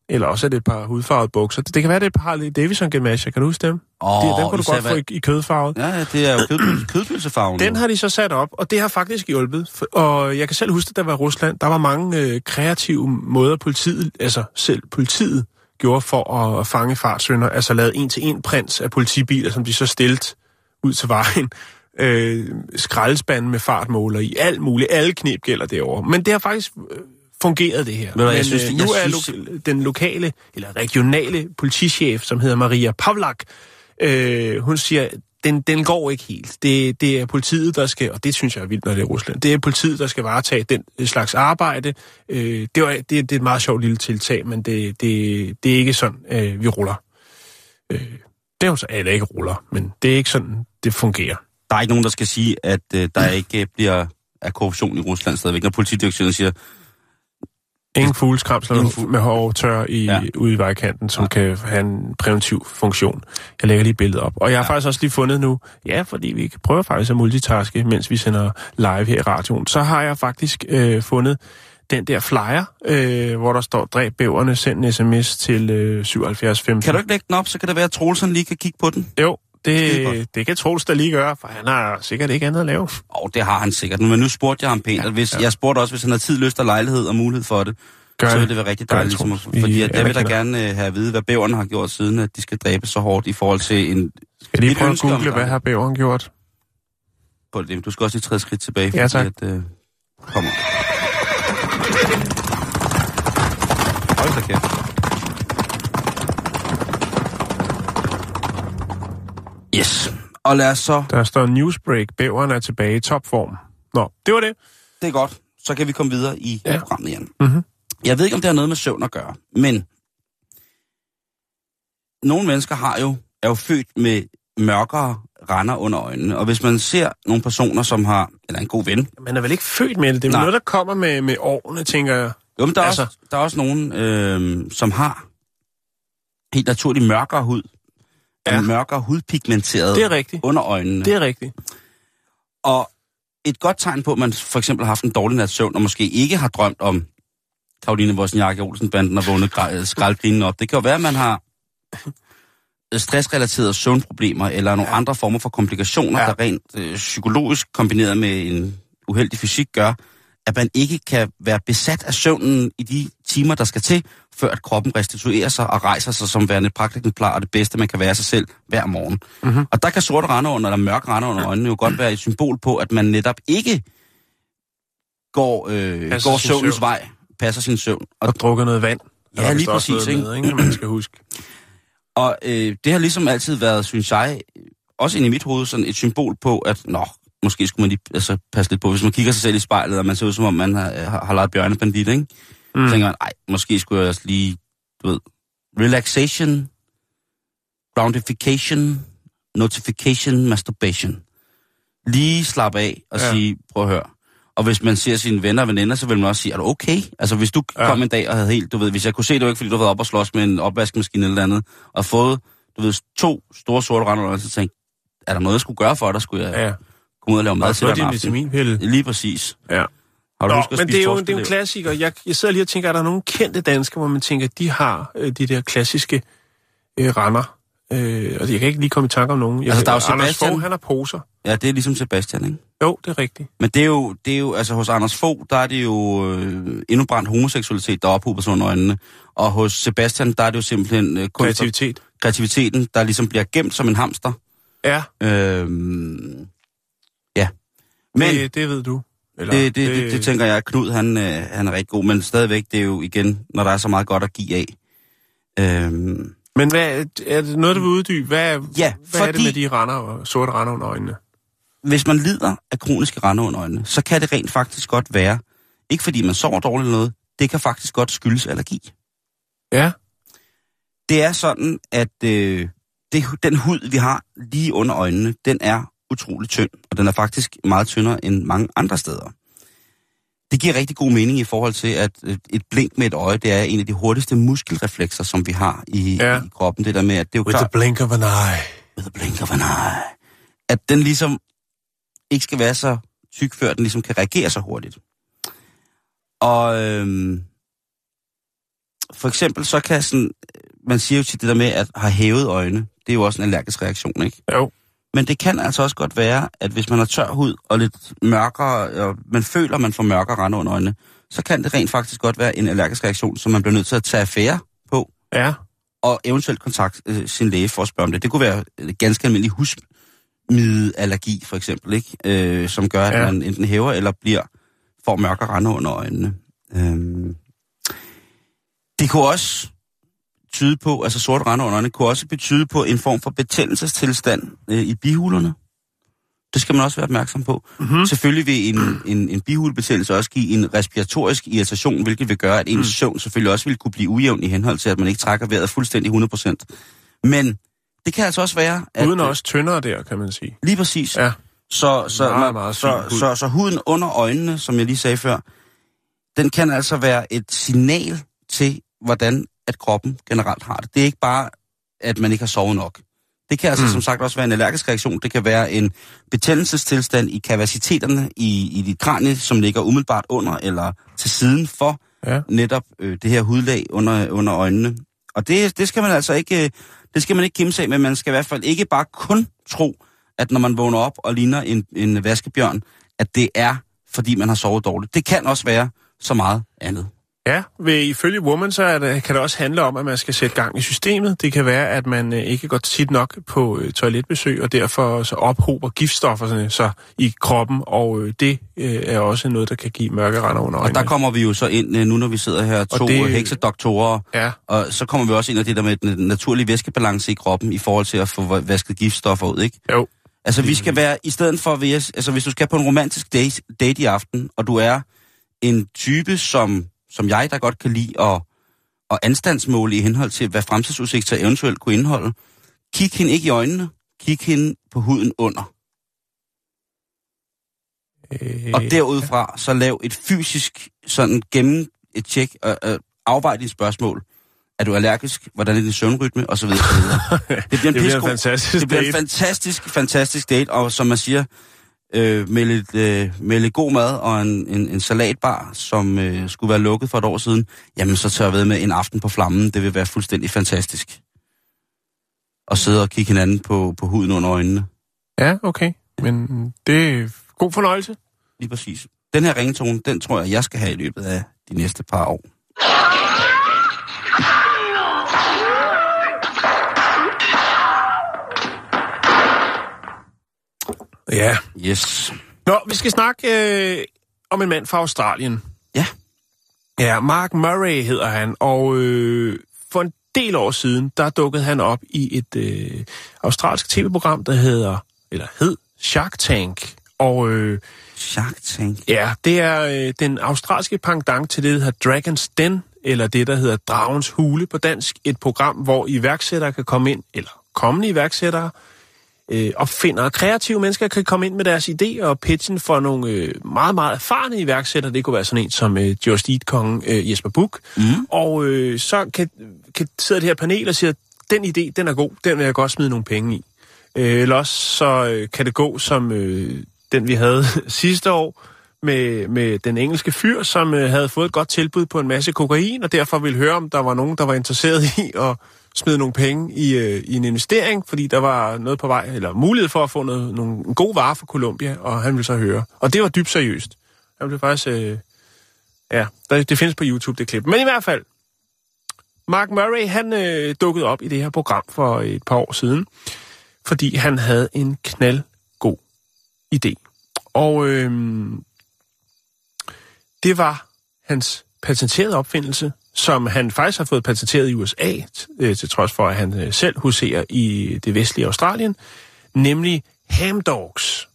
Eller også er det et par hudfarvede bukser. Det, kan være, det er et par Harley Davidson Gemasher. Kan du huske dem? Åh, det, dem kan du godt få hvad- i, i kødfarvet. Ja, ja, det er jo kød, kødpølsefarven. Den har de så sat op, og det har faktisk hjulpet. Og jeg kan selv huske, at der var Rusland. Der var mange øh, kreative måder, politiet, altså selv politiet, gjorde for at, fange fartsønder. Altså lavet en-til-en prints af politibiler, som de så stilt ud til vejen. Øh, skraldespanden med fartmåler i. Alt muligt. Alle knep gælder derovre. Men det har faktisk øh, fungeret, det her. hvad, jeg Men synes, øh, nu jeg er synes- lo- den lokale, eller regionale politichef, som hedder Maria Pavlak, øh, hun siger, den, den går ikke helt. Det, det er politiet, der skal, og det synes jeg er vildt, når det er Rusland, det er politiet, der skal varetage den slags arbejde. Øh, det, var, det, det er et meget sjovt lille tiltag, men det, det, det er ikke sådan, øh, vi ruller. Øh, det er jo så, eller ikke ruller, men det er ikke sådan, det fungerer. Der er ikke nogen, der skal sige, at øh, der ikke øh, bliver af korruption i Rusland stadigvæk. Når politidirektøren siger, Ingen fugleskramsler Ingen fugl- med hårde tør i, Ja. ude i vejkanten, som Ja. kan have en præventiv funktion. Jeg lægger lige billedet op. Og jeg har Ja. faktisk også lige fundet nu, ja, fordi vi kan prøve faktisk at multitaske, mens vi sender live her i radioen, så har jeg faktisk øh, fundet den der flyer, øh, hvor der står, dræb bæverne, send en sms til øh, 7715. Kan du ikke lægge den op, så kan det være, at Troelsen lige kan kigge på den? Jo. Det, det kan Troels da lige gøre, for han har sikkert ikke andet at lave. Og det har han sikkert. Men nu spurgte jeg ham pænt, ja, hvis, ja. jeg spurgte også, hvis han har tid, lyst og lejlighed og mulighed for det, Gør så vil det være rigtig Gør det, dejligt. Vi fordi at jeg vil da gerne øh, have at vide, hvad bæverne har gjort siden, at de skal dræbe så hårdt i forhold til en... Skal lige prøve at google, hvad har bæveren gjort? På det. Du skal også lige træde skridt tilbage, Ja, fordi tak. at... Øh, kommer. Hold da kæft. Yes. Og lad os så... Der står newsbreak, bæveren er tilbage i topform. Nå, det var det. Det er godt. Så kan vi komme videre i ja. Programmet igen. Mhm. Jeg ved ikke, om det har noget med søvn at gøre, men nogle mennesker har jo, er jo født med mørkere render under øjnene. Og hvis man ser nogle personer, som har, eller en god ven, Man er vel ikke født med det? Det er Nej. noget, der kommer med, med årene, tænker jeg. jo, men der, er Altså- også, der er også nogen, øh, som har helt naturligt mørkere hud, ja. Mørkere hudpigmenteret Det er rigtigt. under øjnene. Det er rigtigt. Og et godt tegn på, at man for eksempel har haft en dårlig nats søvn, og måske ikke har drømt om Karoline Wozniak Olsen-banden og vågnet gra- skraldgrinen op. Det kan jo være, at man har stressrelaterede søvnproblemer, eller nogle ja. andre former for komplikationer. Ja. der rent øh, psykologisk kombineret med en uheldig fysik gør, at man ikke kan være besat af søvnen i de timer, der skal til, før at kroppen restituerer sig og rejser sig som værende praktisk og det bedste, man kan være sig selv hver morgen. Mm-hmm. Og der kan sorte render under, eller mørke render under øjnene jo godt være et symbol på, at man netop ikke går, øh, Passer går søvnens søvn. vej, passer sin søvn. Og, Og drukker noget vand. Ja, lige præcis, ikke? Med, ikke? Man skal huske. og øh, det har ligesom altid været, synes jeg, også inde i mit hoved, sådan et symbol på, at nå, måske skulle man lige altså, passe lidt på, hvis man kigger sig selv i spejlet, og man ser ud som om, man har, har, har leget bjørnebandit, ikke? Mm. Så tænker man, ej, måske skulle jeg også lige, du ved, relaxation, groundification, notification, masturbation. Lige slappe af og ja. Sige, prøv at høre. Og hvis man ser sine venner og veninder, så vil man også sige, er du okay? Altså hvis du ja. Kom en dag og havde helt, du ved, hvis jeg kunne se, det var ikke, fordi du havde været op og slås med en opvaskemaskine eller andet, og fået, du ved, to store sorte render, så tænkte, er der noget, jeg skulle gøre for dig? Skulle jeg ja. Komme ud og lave mad til aftenen? vitaminpille. Lige præcis. Ja. Har du Nå, husket men det er, jo, det er jo en klassiker. Jeg, jeg sidder lige og tænker, er der nogle kendte danskere, hvor man tænker, de har øh, de der klassiske øh, render? Øh, og jeg kan ikke lige komme i tanke om nogen. Jeg, Altså, der er jo Anders Sebastian. Fogh, han har poser. Ja, det er ligesom Sebastian, ikke? Jo, det er rigtigt. Men det er jo, det er jo altså hos Anders Fogh, der er det jo øh, endnu brændt homoseksualitet, der ophober sådan under øjnene. Og hos Sebastian, der er det jo simpelthen øh, Kreativitet. kreativiteten, der ligesom bliver gemt som en hamster. Ja, ja. Men det, det, det ved du. Eller, det, det, det, det tænker jeg, at Knud han, øh, han er rigtig god, men stadigvæk, det er jo igen, når der er så meget godt at give af. Øhm, Men hvad, er det noget, du vil uddybe? Hvad, Ja, hvad er det fordi- med de render og sorte render under øjnene? hvis man lider af kroniske render under øjnene, så kan det rent faktisk godt være, ikke fordi man sover dårligt eller noget, det kan faktisk godt skyldes allergi. Ja, Det er sådan, at øh, det, den hud, vi har lige under øjnene, den er utrolig tynd, og den er faktisk meget tyndere end mange andre steder. Det giver rigtig god mening i forhold til, at øh, et blink med et øje, det er en af de hurtigste muskelreflekser, som vi har i, Ja. i kroppen. Det der med, at det er jo with klart, the blink of an eye. with a blink of an eye, at den ligesom ikke skal være så tyk, før den ligesom kan reagere så hurtigt. Og øhm, for eksempel så kan sådan, man siger jo til det der med at have hævet øjne, det er jo også en allergisk reaktion, ikke? Jo. Men det kan altså også godt være, at hvis man har tør hud og lidt mørkere, og man føler, at man får mørkere rande under øjnene, så kan det rent faktisk godt være en allergisk reaktion, som man bliver nødt til at tage affære på, Ja, og eventuelt kontakte øh, sin læge for at spørge om det. Det kunne være ganske almindelig husmiddelallergi, for eksempel, ikke? Øh, som gør, at Ja. man enten hæver eller bliver får mørkere rande under øjnene. Øhm. Det kunne også tyde på, altså sort øjnene, kunne også betyde på en form for betændelsestilstand øh, i bihulerne. Det skal man også være opmærksom på. Mm-hmm. Selvfølgelig vil en, en, en bihulebetændelse også give en respiratorisk irritation, hvilket vil gøre, at ens mm. søvn selvfølgelig også vil kunne blive ujævn i henhold til, at man ikke trækker vejret fuldstændig 100%. Men det kan altså også være... At, uden også tyndere der, kan man sige. Lige præcis. Ja. Så, så, Meget, meget, så, hud. så, så, så huden under øjnene, som jeg lige sagde før, den kan altså være et signal til, hvordan at kroppen generelt har det. Det er ikke bare, at man ikke har sovet nok. Det kan altså mm. som sagt også være en allergisk reaktion. Det kan være en betændelsestilstand i kapaciteterne i, i dit kranie, som ligger umiddelbart under eller til siden for ja. netop øh, det her hudlag under, under øjnene. Og det, det skal man altså ikke, øh, det skal man ikke kimse af, men man skal i hvert fald ikke bare kun tro, at når man vågner op og ligner en, en vaskebjørn, at det er, fordi man har sovet dårligt. Det kan også være så meget andet. Ja, ved, ifølge Woman, så er det, kan det også handle om, at man skal sætte gang i systemet. Det kan være, at man øh, ikke går tit nok på øh, toiletbesøg, og derfor så ophober giftstoffer sådan, så i kroppen, og øh, det øh, er også noget, der kan give mørke render under øjnene. Og der kommer vi jo så ind, øh, nu når vi sidder her, to det, heksedoktorer, ja. og så kommer vi også ind i det der med den naturlige væskebalance i kroppen, i forhold til at få vasket giftstoffer ud, ikke? Jo. Altså, vi skal være, i stedet for, altså hvis du skal på en romantisk date, date i aften, og du er en type, som som jeg, der godt kan lide at, at anstandsmåle i henhold til, hvad fremtidsudsigter eventuelt kunne indeholde. Kig hende ikke i øjnene. Kig hende på huden under. Øh, og derudfra, så lav et fysisk sådan gennem et tjek og øh, afvej dine spørgsmål. Er du allergisk? Hvordan er din søvnrytme? Og så videre. Det bliver en, det bliver en fantastisk Det bliver en fantastisk, fantastisk date, og som man siger, øh, med, lidt, øh, med lidt god mad og en, en, en salatbar, som øh, skulle være lukket for et år siden, jamen så tør jeg ved med en aften på flammen. Det vil være fuldstændig fantastisk. Og sidde og kigge hinanden på, på huden under øjnene. Ja, okay. Men det er god fornøjelse. Lige præcis. Den her ringetone, den tror jeg, jeg skal have i løbet af de næste par år. Ja. Yes. Nå, vi skal snakke øh, om en mand fra Australien. Ja. Ja, Mark Murray hedder han, og øh, for en del år siden, der dukkede han op i et øh, australsk tv-program, der hedder, eller hed Shark Tank. Og øh, Shark Tank? Ja, det er øh, den australske pendant til det, der hedder Dragon's Den, eller det, der hedder Dragens Hule på dansk. Et program, hvor iværksættere kan komme ind, eller kommende iværksættere, øh, opfinder kreative mennesker kan komme ind med deres idéer og pitchen for nogle øh, meget, meget erfarne iværksættere. Det kunne være sådan en som øh, Just Eat-kongen øh, Jesper Buch. Mm. Og øh, så kan, kan sidde det her panel og sige, at den idé, den er god, den vil jeg godt smide nogle penge i. Øh, eller også så øh, kan det gå som øh, den, vi havde sidste år, med, med den engelske fyr, som øh, havde fået et godt tilbud på en masse kokain, og derfor ville høre, om der var nogen, der var interesseret i at smide nogle penge i, øh, i en investering, fordi der var noget på vej, eller mulighed for at få noget, nogle, en god vare for Colombia, og han ville så høre. Og det var dybt seriøst. Han blev faktisk... Øh, ja, der, det findes på YouTube, det klip. Men i hvert fald, Mark Murray, han øh, dukkede op i det her program for et par år siden, fordi han havde en knaldgod idé. Og øh, det var hans patenterede opfindelse, som han faktisk har fået patenteret i USA, øh, til trods for, at han øh, selv huserer i det vestlige Australien, nemlig hamdogs.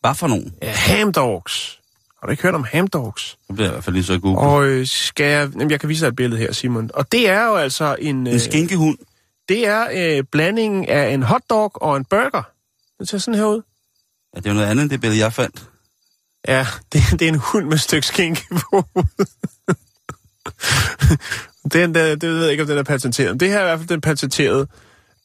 Hvad for nogen? Ja, hamdogs. Har du ikke hørt om hamdogs? Det bliver i hvert fald lige så god. Og øh, skal jeg... Jamen, jeg kan vise dig et billede her, Simon. Og det er jo altså en... En skinkehund? Det er øh, blandingen af en hotdog og en burger. Det ser sådan her ud. Ja, det er jo noget andet end det billede, jeg fandt. Ja, det, det er en hund med et stykke skinke på den der, det ved jeg ikke, om den er patenteret. Det her er i hvert fald den patenterede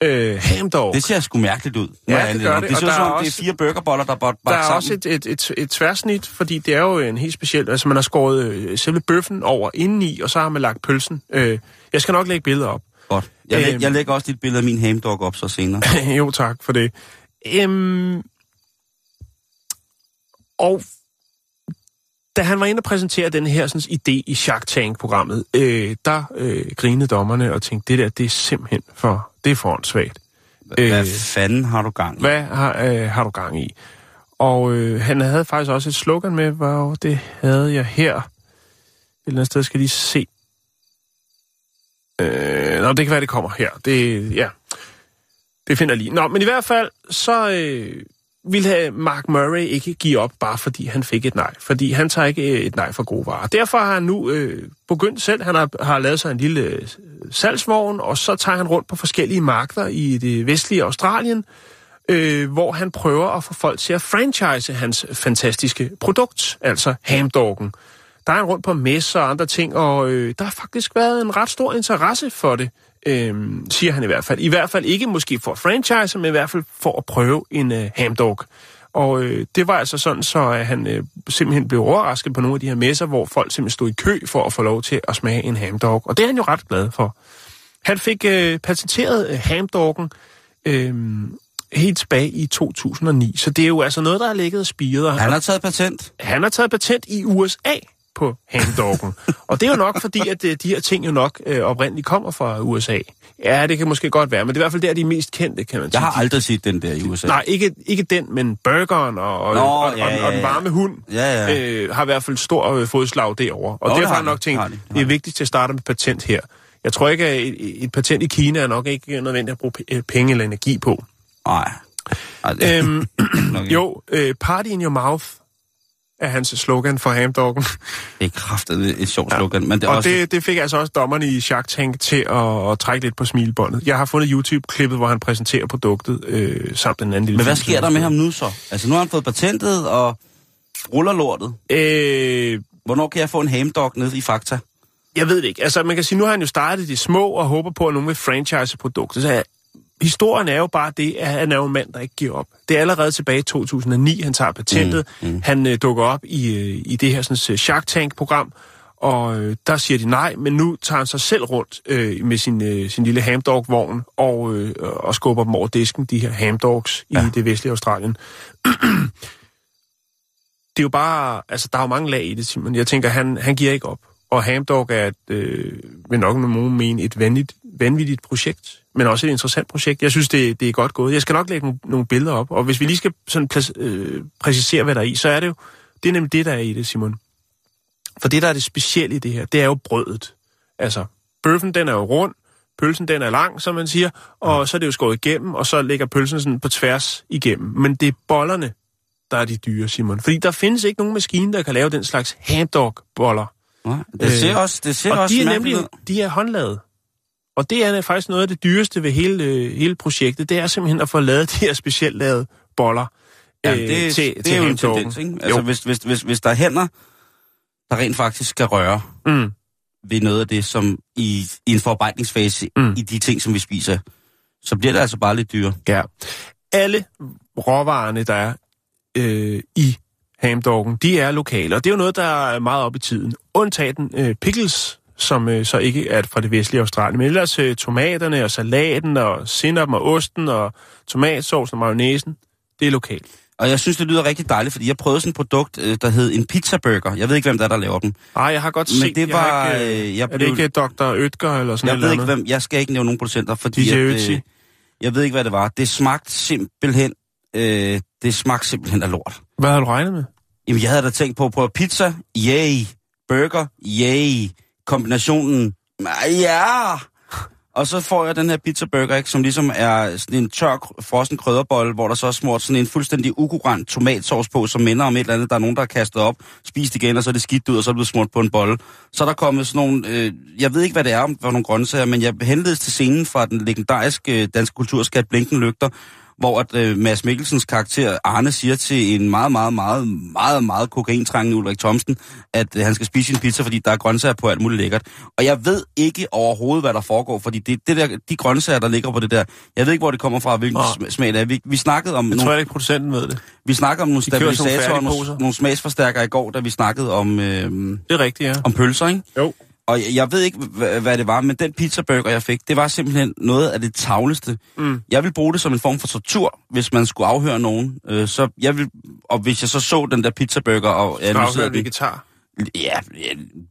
øh, hamdog. Det ser sgu mærkeligt ud. Ja, det gør det. Det ser ud som, det er fire burgerboller, der bare Der er sammen. også et, et, et, et tværsnit, fordi det er jo en helt speciel... Altså, man har skåret øh, selve bøffen over indeni, og så har man lagt pølsen. Øh, jeg skal nok lægge billeder op. Godt. Jeg, læg, øhm. jeg lægger også dit billede af min hamdog op så senere. jo, tak for det. Øhm, og da han var inde og præsentere den her sådan, idé i Shark Tank-programmet, øh, der øh, grinede dommerne og tænkte, det der, det er simpelthen for, det er for åndssvagt. Hvad øh, fanden har du gang i? Hvad har, øh, har du gang i? Og øh, han havde faktisk også et slogan med, hvor det havde jeg her. Et eller andet sted skal lige se. Øh, nå, det kan være, det kommer her. Det, ja, det finder jeg lige. Nå, men i hvert fald, så, øh, ville Mark Murray ikke give op, bare fordi han fik et nej. Fordi han tager ikke øh, et nej for gode varer. Derfor har han nu øh, begyndt selv. Han har, har lavet sig en lille øh, salgsvogn, og så tager han rundt på forskellige markeder i det vestlige Australien, øh, hvor han prøver at få folk til at franchise hans fantastiske produkt, altså hamdoggen. der er han rundt på messer og andre ting, og øh, der har faktisk været en ret stor interesse for det, øh, siger han i hvert fald. I hvert fald ikke måske for franchise, men i hvert fald for at prøve en øh, hamdog. Og øh, det var altså sådan, så at han øh, simpelthen blev overrasket på nogle af de her messer, hvor folk simpelthen stod i kø for at få lov til at smage en hamdog. Og det er han jo ret glad for. Han fik øh, patenteret øh, hamdoggen øh, helt tilbage i 2009. Så det er jo altså noget, der har ligget og spiret. Han har taget patent. han har taget patent i USA på hamdoggen. og det er jo nok fordi, at øh, de her ting jo nok øh, oprindeligt kommer fra USA. Ja, det kan måske godt være, men det er i hvert fald der, de er mest kendte, kan man sige. Jeg har aldrig set den der i USA. Nej, ikke, ikke den, men burgeren og, og, Nå, og, ja, og, ja, og den ja. varme hund Ja, ja. Øh, har i hvert fald stor øh, fodslag derovre. Og Nå, derfor det har jeg nok tænkt, det det er vigtigt til at starte med patent her. Jeg tror ikke, at et, et patent i Kina er nok ikke nødvendigt at bruge øh, penge eller energi på. Nej. Øhm, jo, øh, party in your mouth er hans slogan for hamdoggen. Det er kraftigt et sjovt slogan, men det er Og også... det, det fik altså også dommerne i Shark Tank til at, at trække lidt på smilbåndet. Jeg har fundet YouTube-klippet, hvor han præsenterer produktet, øh, samt den anden lille Men hvad sker der med ham nu så? Altså nu har han fået patentet og ruller lortet. Øh, Hvornår kan jeg få en hamdog ned i Fakta? Jeg ved det ikke. Altså, man kan sige, nu har han jo startet de små og håber på, at nogen vil franchise produktet. Så historien er jo bare det, at han er jo en mand, der ikke giver op. Det er allerede tilbage i 2009, han tager patentet. Mm, mm. Han øh, dukker op i, øh, i det her sådan, Shark Tank-program, og øh, der siger de nej, men nu tager han sig selv rundt øh, med sin, øh, sin lille hamdog-vogn og, øh, og skubber dem over disken, de her hamdogs ja. I det vestlige Australien. det er jo bare, altså der er jo mange lag i det, Simon. Jeg tænker, han, han giver ikke op. Og Hamdog er et, øh, vil nok nogen mene, et vanvittigt, vanvittigt projekt, men også et interessant projekt. Jeg synes, det, det er godt gået. Jeg skal nok lægge nogle, billeder op, og hvis vi lige skal sådan plac- øh, præcisere, hvad der er i, så er det jo, det er nemlig det, der er i det, Simon. For det, der er det specielle i det her, det er jo brødet. Altså, bøffen, den er jo rund, pølsen, den er lang, som man siger, og så er det jo skåret igennem, og så ligger pølsen sådan på tværs igennem. Men det er bollerne, der er de dyre, Simon. Fordi der findes ikke nogen maskine, der kan lave den slags hamdog-boller. Nej, det ser Øh, også, det ser Og også de er nemlig ud. de er håndlavet. Og det er faktisk noget af det dyreste ved hele, øh, hele projektet. Det er simpelthen at få lavet de her specielt lavede boller øh, det, til, det til er jo en tendens, ikke? Altså, Jo. hvis, hvis, hvis, hvis der er hænder, der rent faktisk skal røre Mm. ved noget af det, som i, i en forarbejdningsfase Mm. mm. i de ting, som vi spiser, så bliver det altså bare lidt dyre. Ja. Alle råvarerne, der er øh, i hamdoggen, de er lokale, og det er jo noget, der er meget op i tiden. Undtagen øh, pickles, som øh, så ikke er fra det vestlige Australien, men ellers øh, tomaterne og salaten og sinnappen og osten og tomatsovsen og mayonnaisen, det er lokalt. Og jeg synes, det lyder rigtig dejligt, fordi jeg prøvede sådan et produkt, øh, der hed en pizzaburger. Jeg ved ikke, hvem der er, der laver dem. Ej, jeg har godt Men set, det jeg har var, ikke, øh, jeg er det blev- ikke Dr. Ødger eller sådan Jeg noget? ved ikke, hvem, jeg skal ikke nævne nogen producenter, fordi DJ at, øh, jeg ved ikke, hvad det var. Det smagte simpelthen, øh, det smagte simpelthen af lort. Hvad har du regnet med? Jamen, jeg havde da tænkt på at prøve pizza, yay. Burger, yay. Kombinationen, ah, ja. Og så får jeg den her pizza burger, ikke, som ligesom er sådan en tør frossen krydderbolle, hvor der så er smurt sådan en fuldstændig ukurant tomatsauce på, som minder om et eller andet, der er nogen, der har kastet op, spist igen, og så er det skidt ud, og så er det blevet smurt på en bolle. Så er der kommet sådan nogle, øh, jeg ved ikke, hvad det er hvor nogle grøntsager, men jeg henledes til scenen fra den legendariske øh, danske kulturskat Blinken Lygter, hvor at øh, Mads Mikkelsens karakter Arne siger til en meget, meget, meget, meget, meget kokaintrængende Ulrik Thomsen, at øh, han skal spise sin pizza, fordi der er grøntsager på alt muligt lækkert. Og jeg ved ikke overhovedet, hvad der foregår, fordi det, det der, de grøntsager, der ligger på det der, jeg ved ikke, hvor det kommer fra, hvilken sm- smag det er. Vi, vi snakkede om Jeg nogle, tror ikke, producenten ved det. vi snakkede om nogle stabilisatorer, og nogle, nogle smagsforstærkere i går, da vi snakkede om, øh, Det er rigtigt, ja. om pølser, ikke? Jo. Og jeg, jeg ved ikke, hvad, hvad det var, men den pizzaburger, jeg fik, det var simpelthen noget af det tavleste. Mm. Jeg vil bruge det som en form for tortur, hvis man skulle afhøre nogen. Øh, så jeg vil, og hvis jeg så så den der pizzaburger, og Ja, nu sidder den, vegetar. Ja,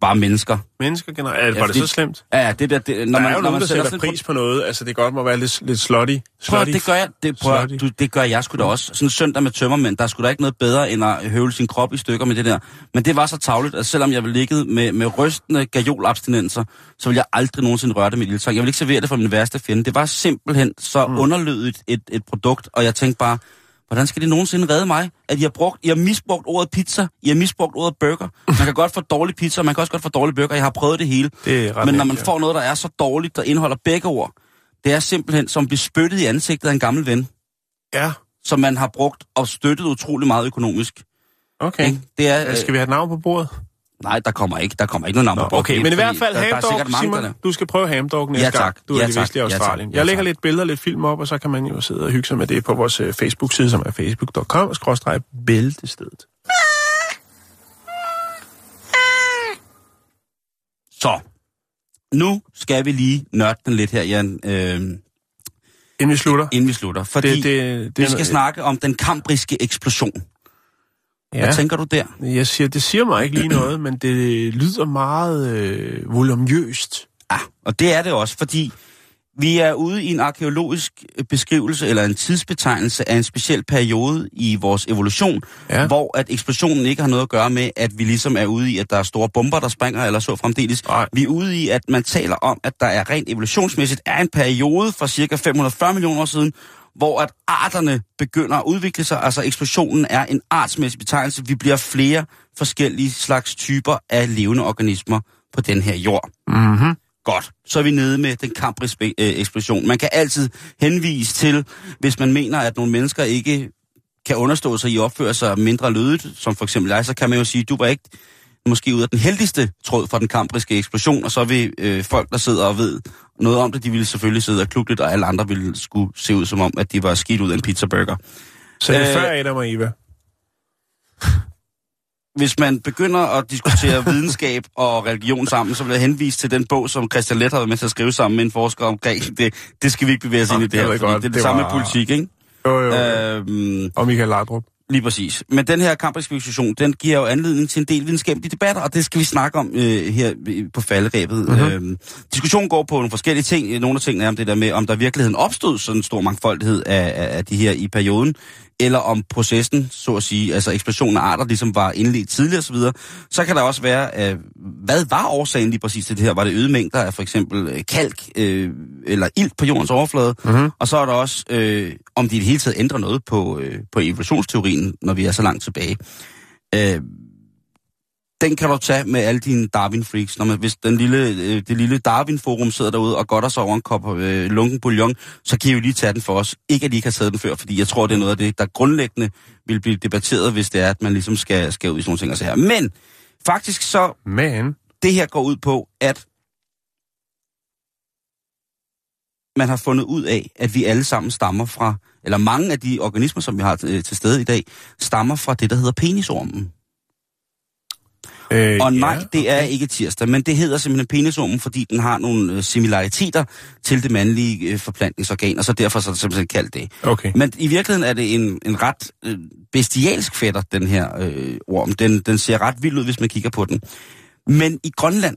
bare mennesker. Mennesker generelt. Ja, var Ja, det så slemt? Ja, det der, det, Når der man, er jo når nogen, man der sætter pris på noget. Altså, det godt må være lidt, lidt slutty. Prøv, slutty. det gør jeg, det, prøv, du, det gør jeg sgu da også. Sådan en søndag med tømmermænd, der er sgu da ikke noget bedre, end at høvle sin krop i stykker med det der. Men det var så tavligt, at selvom jeg ville ligge med, med rystende gajolabstinenser, så ville jeg aldrig nogensinde røre det med ildtang. Jeg ville ikke servere det for min værste fjende. Det var simpelthen så mm. underlødigt et, et produkt, og jeg tænkte bare, hvordan skal det nogensinde redde mig? At I har, brugt, I har misbrugt ordet pizza, I har misbrugt ordet burger. Man kan godt få dårlig pizza, man kan også godt få dårlig burger. Jeg har prøvet det hele. Det er ret Men når man får noget, der er så dårligt, der indeholder begge ord, det er simpelthen som blive spyttet i ansigtet af en gammel ven, Ja, som man har brugt og støttet utrolig meget økonomisk. okay. Ikke? Det er, Øh, Skal vi have et navn på bordet? Nej, der kommer ikke, der kommer ikke nogen Nå, ammerbok. okay, men i hvert fald hamdog, Simon, der... du skal prøve hamdog næste Ja, tak. gang, du er Ja, i det vestlige Ja, tak. Australien. Ja, Jeg lægger lidt billeder, lidt film op, og så kan man jo sidde og hygge sig med det på vores øh, Facebook-side, som er facebook.com, skråstreg bæltestedet. Så, nu skal vi lige nørde den lidt her, Jan, øh, Inden vi slutter. inden vi slutter. Fordi Det, det, det, vi skal snakke om den kambriske eksplosion. Ja. Hvad tænker du der? Jeg siger, det siger mig ikke lige noget, men det lyder meget øh, volumøst. Ja, og det er det også, fordi vi er ude i en arkeologisk beskrivelse eller en tidsbetegnelse af en speciel periode i vores evolution, Ja. hvor at eksplosionen ikke har noget at gøre med, at vi ligesom er ude i, at der er store bomber, der springer eller så fremdeles. Nej. Vi er ude i, at man taler om, at der er rent evolutionsmæssigt er en periode for cirka 540 millioner år siden, hvor at arterne begynder at udvikle sig. Altså eksplosionen er en artsmæssig betegnelse. Vi bliver flere forskellige slags typer af levende organismer på den her jord. Mm-hmm. Godt, så er vi nede med den kambriske øh, eksplosion. Man kan altid henvise til, hvis man mener, at nogle mennesker ikke kan understå sig i at opføre sig mindre lødigt, som for eksempel jeg, så kan man jo sige, du var ikke måske ud af den heldigste tråd fra den kambriske eksplosion, og så vil øh, folk, der sidder og ved noget om det, de ville selvfølgelig sidde og klukke lidt, og alle andre ville skulle se ud som om, at de var skidt ud af en pizzaburger. Så det er Øh, før Adam og Eva. hvis man begynder at diskutere videnskab og religion sammen, så vil jeg henvise til den bog, som Christian Let har været med til at skrive sammen med en forsker omkring. Det, det skal vi ikke bevæge os ind i det her, det er det, det samme var- med politik, ikke? Jo, jo, jo. Øhm, Og Michael Laudrup. Lige præcis. Men den her kampekspedition, den giver jo anledning til en del videnskabelige debatter, og det skal vi snakke om øh, her på falderæbet. Mhm. Mm-hmm. Øhm, diskussionen går på nogle forskellige ting. Nogle af tingene er om det der med, om der i virkeligheden opstod sådan en stor mangfoldighed af, af, af de her i perioden, eller om processen, så at sige, altså eksplosionen af arter, ligesom var indledt tidligere osv. Så, så kan der også være, øh, hvad var årsagen lige præcis til det her? Var det øget mængder af for eksempel øh, kalk øh, eller ilt på jordens overflade? Mhm. Og så er der også, øh, om de i det hele taget ændrer noget på, øh, på evolutionsteorien, når vi er så langt tilbage. Øh, den kan du tage med alle dine Darwin-freaks. Når man, hvis den lille, øh, det lille Darwin-forum sidder derude og godter sig over en kop øh, lunken bouillon, så kan I jo lige tage den for os. Ikke at I ikke har taget den før, fordi jeg tror, det er noget af det, der grundlæggende vil blive debatteret, hvis det er, at man ligesom skal, skal ud i sådan nogle ting og så her. Men faktisk så, Men, det her går ud på, at man har fundet ud af, at vi alle sammen stammer fra, eller mange af de organismer, som vi har øh, til stede i dag, stammer fra det, der hedder penisormen. Øh, Og nej, ja, det er ikke tirsdag, men det hedder simpelthen penisormen, fordi den har nogle øh, similariteter til det mandlige øh, forplantningsorgan, og så derfor så er det simpelthen kaldt det. Okay. Men i virkeligheden er det en, en ret øh, bestialsk fætter, den her øh, orm. Den, den ser ret vild ud, hvis man kigger på den. Men i Grønland,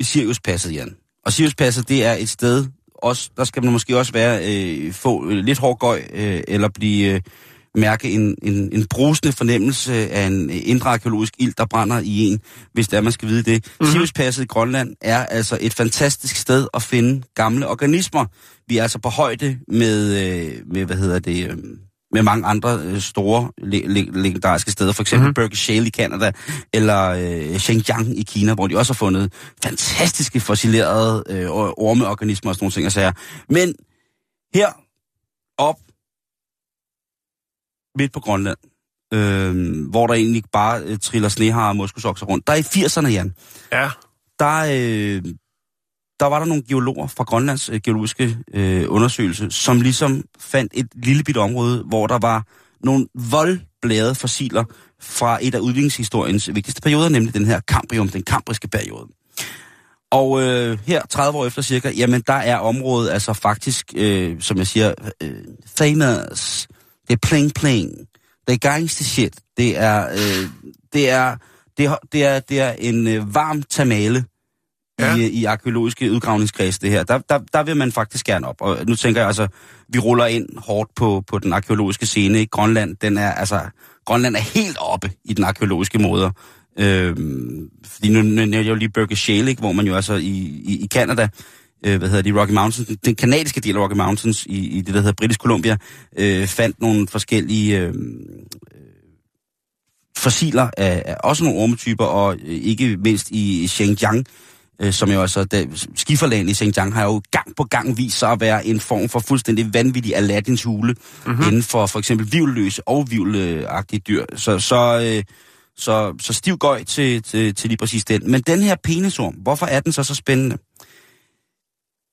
i Siriuspasset, Jan, og Siriuspasset, det er et sted, også, der skal man måske også være, øh, få øh, lidt hård gøj, øh, eller blive, øh, mærke en, en, en brusende fornemmelse af en indre arkeologisk ild, der brænder i en, hvis det er, man skal vide det. Mm-hmm. Siriuspasset i Grønland er altså et fantastisk sted at finde gamle organismer. Vi er altså på højde med, øh, med hvad hedder det, øh, med mange andre øh, store le- le- legendariske steder, for eksempel mm-hmm. Burke Shale i Canada, eller øh, Xinjiang i Kina, hvor de også har fundet fantastiske fossilerede øh, ormeorganismer og sådan nogle ting og sager. Men her op midt på Grønland, øh, hvor der egentlig bare øh, triller snehare og moskusokser rundt. Der er i 80'erne, Jan, Ja. der, øh, der var der nogle geologer fra Grønlands øh, geologiske øh, undersøgelse, som ligesom fandt et lille bitte område, hvor der var nogle voldblade fossiler fra et af udviklingshistoriens vigtigste perioder, nemlig den her Cambrium, den kambriske periode. Og øh, her, 30 år efter cirka, jamen der er området altså faktisk, øh, som jeg siger, øh, famous. Det er pling pling. Det er gangster shit. Det er, øh, det er, det er, det er, det er en øh, varm tamale Ja. i, i arkeologiske udgravningskreds, det her. Der, der, der vil man faktisk gerne op. Og nu tænker jeg altså, vi ruller ind hårdt på, på den arkeologiske scene. Ikke? Grønland, den er, altså, Grønland er helt oppe i den arkeologiske måder. Øhm, fordi nu nævner jeg jo lige Burke Shale, hvor man jo altså i, i, i Canada, øh, hvad hedder de, Rocky Mountains, den kanadiske del af Rocky Mountains i, i det, der hedder British Columbia, øh, fandt nogle forskellige øh, fossiler af, af også nogle ormetyper, og øh, ikke mindst i Xinjiang, øh, som jo altså, der, skiferlagen i Xinjiang har jo gang på gang vist sig at være en form for fuldstændig vanvittig Aladdins hule mm-hmm. inden for for eksempel vivelløse og vivlagtige dyr. Så, så, øh, så, så stiv gøj til, til, til lige præcis den. Men den her penisorm, hvorfor er den så så spændende?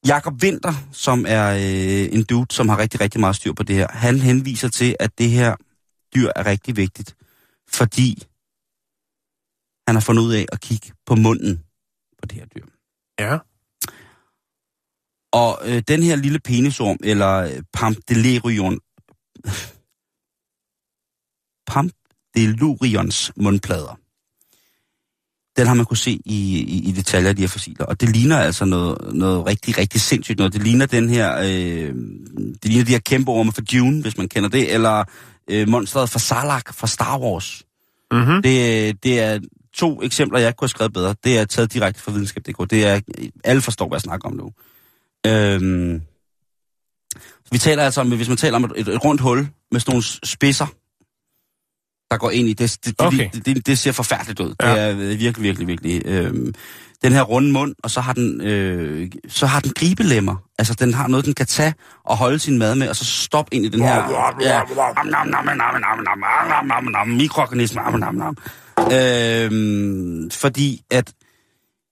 Jakob Winter, som er øh, en dude, som har rigtig, rigtig meget styr på det her, han henviser til, at det her dyr er rigtig vigtigt, fordi han har fundet ud af at kigge på munden på det her dyr. Ja. Og øh, den her lille penisorm, eller øh, Pampdelerion, Pampdelurions mundplader, den har man kunne se i, i, i detaljer af de her fossiler. Og det ligner altså noget, noget rigtig, rigtig sindssygt noget. Det ligner den her, øh, det ligner de her kæmpe orme fra Dune, hvis man kender det, eller øh, monstret fra Sarlacc fra Star Wars. Mm-hmm. Det, det er to eksempler, jeg kunne have skrevet bedre. Det er taget direkte fra videnskab.dk. Det er, alle forstår, hvad jeg snakker om nu. Øhm, vi taler altså om, hvis man taler om et, et, rundt hul med sådan nogle spidser, der går ind i. Det, det, det, okay. det, det, det ser forfærdeligt ud. Ja. Det er virkelig, virkelig, virkelig. Øhm, den her runde mund, og så har den, øh, så har den gribelemmer. Altså, den har noget, den kan tage og holde sin mad med, og så stop ind i den her... Ja, mikroorganisme. Øhm, fordi at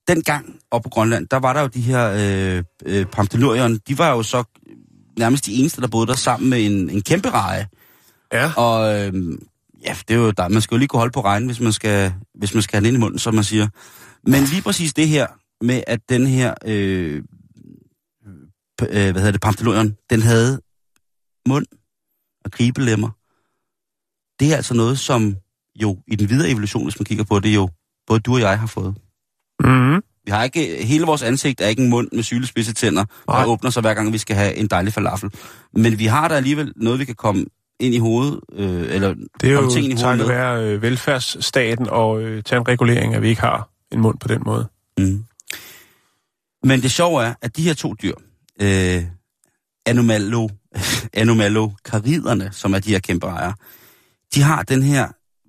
dengang op på Grønland, der var der jo de her øh, øh, de var jo så nærmest de eneste, der boede der sammen med en, en kæmpe reje. Ja. Og øh, ja, det er jo der, man skal jo lige kunne holde på regnen, hvis man skal, hvis man skal have den ind i munden, som man siger. Men lige præcis det her med, at den her, øh, øh, hvad hedder det, Pampdelurion, den havde mund og gribelemmer. Det er altså noget, som jo i den videre evolution, hvis man kigger på det, jo både du og jeg har fået. Mm-hmm. Vi har ikke, hele vores ansigt er ikke en mund med sylespidse tænder, der Nej. åbner sig hver gang, vi skal have en dejlig falafel. Men vi har da alligevel noget, vi kan komme ind i hovedet, øh, eller Det er jo ting ind i hovedet med. være øh, velfærdsstaten og øh, til en regulering, at vi ikke har en mund på den måde. Mm. Men det sjove er, at de her to dyr, øh, anomalo, anomalokariderne, som er de her kæmpe ejere, de har den her,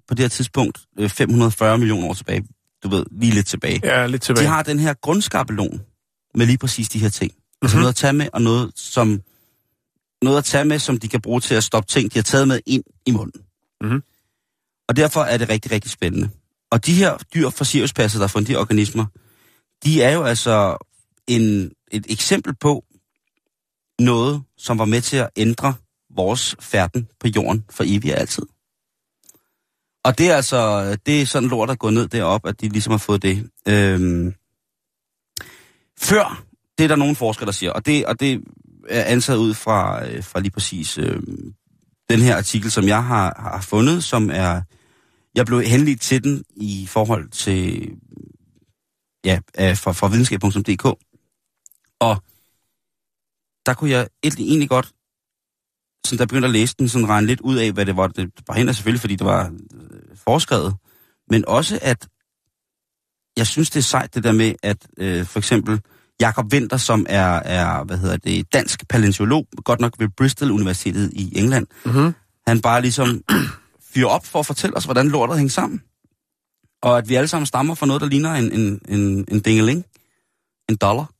på det her tidspunkt, øh, 540 millioner år tilbage, du ved, lige lidt tilbage. Ja, lidt tilbage. De har den her grundskabelon med lige præcis de her ting. Mm-hmm. Altså Mhm. noget at tage med, og noget, som, noget at tage med, som de kan bruge til at stoppe ting, de har taget med ind i munden. Mhm. Og derfor er det rigtig, rigtig spændende. Og de her dyr fra Siriuspasset, der har fundet de organismer, de er jo altså en, et eksempel på noget, som var med til at ændre vores færden på jorden for evigt og altid. Og det er altså, det er sådan lort at gå ned derop, at de ligesom har fået det. Øhm, før, det er der nogle forskere, der siger, og det, og det er ansat ud fra, øh, fra lige præcis øh, den her artikel, som jeg har, har fundet, som er, jeg blev henledt til den i forhold til, ja, fra, fra videnskab.dk, og der kunne jeg egentlig godt, sådan der begyndte at læse den, sådan regne lidt ud af, hvad det var. Det var hende selvfølgelig, fordi det var øh, forskrevet, men også at jeg synes, det er sejt det der med, at øh, for eksempel Jakob Winter, som er, er, hvad hedder det, dansk paleontolog, godt nok ved Bristol Universitetet i England, Mm-hmm. han bare ligesom fyrer op for at fortælle os, hvordan lortet hænger sammen. Og at vi alle sammen stammer fra noget, der ligner en, en, en, en dingeling. En dollar.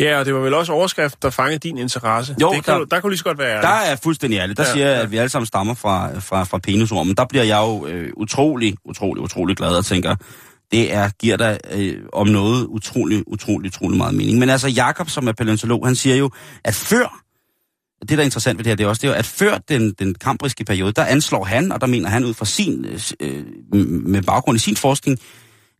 Ja, og det var vel også overskrift, der fangede din interesse. Jo, det kan der- du, der kunne lige så godt være Der ærlig. er jeg fuldstændig ærlig. Der ja, siger jeg, ja. at vi alle sammen stammer fra, fra, fra penisormen. Der bliver jeg jo øh, utrolig, utrolig, utrolig glad og tænker, det er, giver dig øh, om noget utrolig, utrolig, utrolig meget mening. Men altså, Jakob, som er paleontolog, han siger jo, at før, det der er interessant ved det her, det er også, det er jo, at før den, den kambriske periode, der anslår han, og der mener han ud fra sin, øh, øh, med baggrund i sin forskning,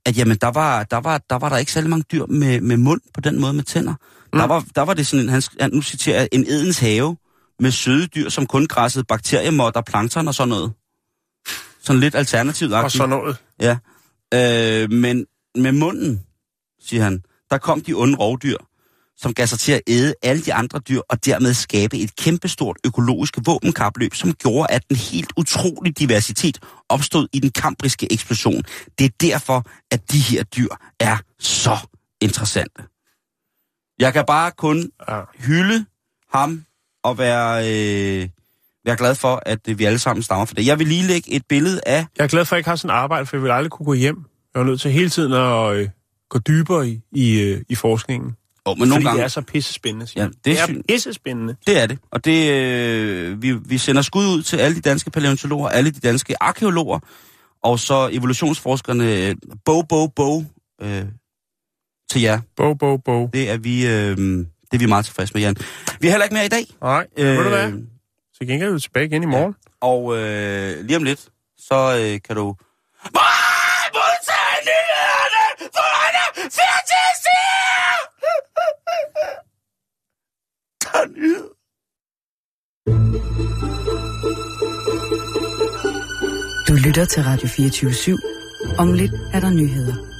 at jamen, der var der, var, der, var der ikke særlig mange dyr med, med mund på den måde med tænder. Mm. Der, var, der var det sådan, en, han, han- nu citerer en edens have med søde dyr, som kun græssede bakteriemotter, plankton og sådan noget. Sådan lidt alternativt. Og sådan noget. Ja. Øh, men med munden, siger han, der kom de onde rovdyr, som gav sig til at æde alle de andre dyr, og dermed skabe et kæmpestort økologisk våbenkapløb, som gjorde, at den helt utrolige diversitet opstod i den kambriske eksplosion. Det er derfor, at de her dyr er så interessante. Jeg kan bare kun hylde ham og være, øh, være glad for, at øh, vi alle sammen stammer for det. Jeg vil lige lægge et billede af Jeg er glad for, at jeg ikke har sådan et arbejde, for jeg vil aldrig kunne gå hjem. Jeg er nødt til hele tiden at øh, gå dybere i, i, øh, i forskningen. Oh, men nogle fordi gange, det er så pissespændende. siger Ja, det det er syn- pissespændende. det er det. Og det, øh, vi, vi sender skud ud til alle de danske paleontologer, alle de danske arkeologer, Og så evolutionsforskerne, øh, Bo, Bo, Bo, øh, til jer. Bo, bo, bo. Det er vi, øh, det er vi meget tilfredse med, Jan. Vi har heller ikke mere i dag. Nej, øh, ved du hvad? Så gengæld er du tilbage igen i morgen. Og øh, lige om lidt, så øh, kan du... Du lytter til Radio 24 /7. Om lidt er der nyheder.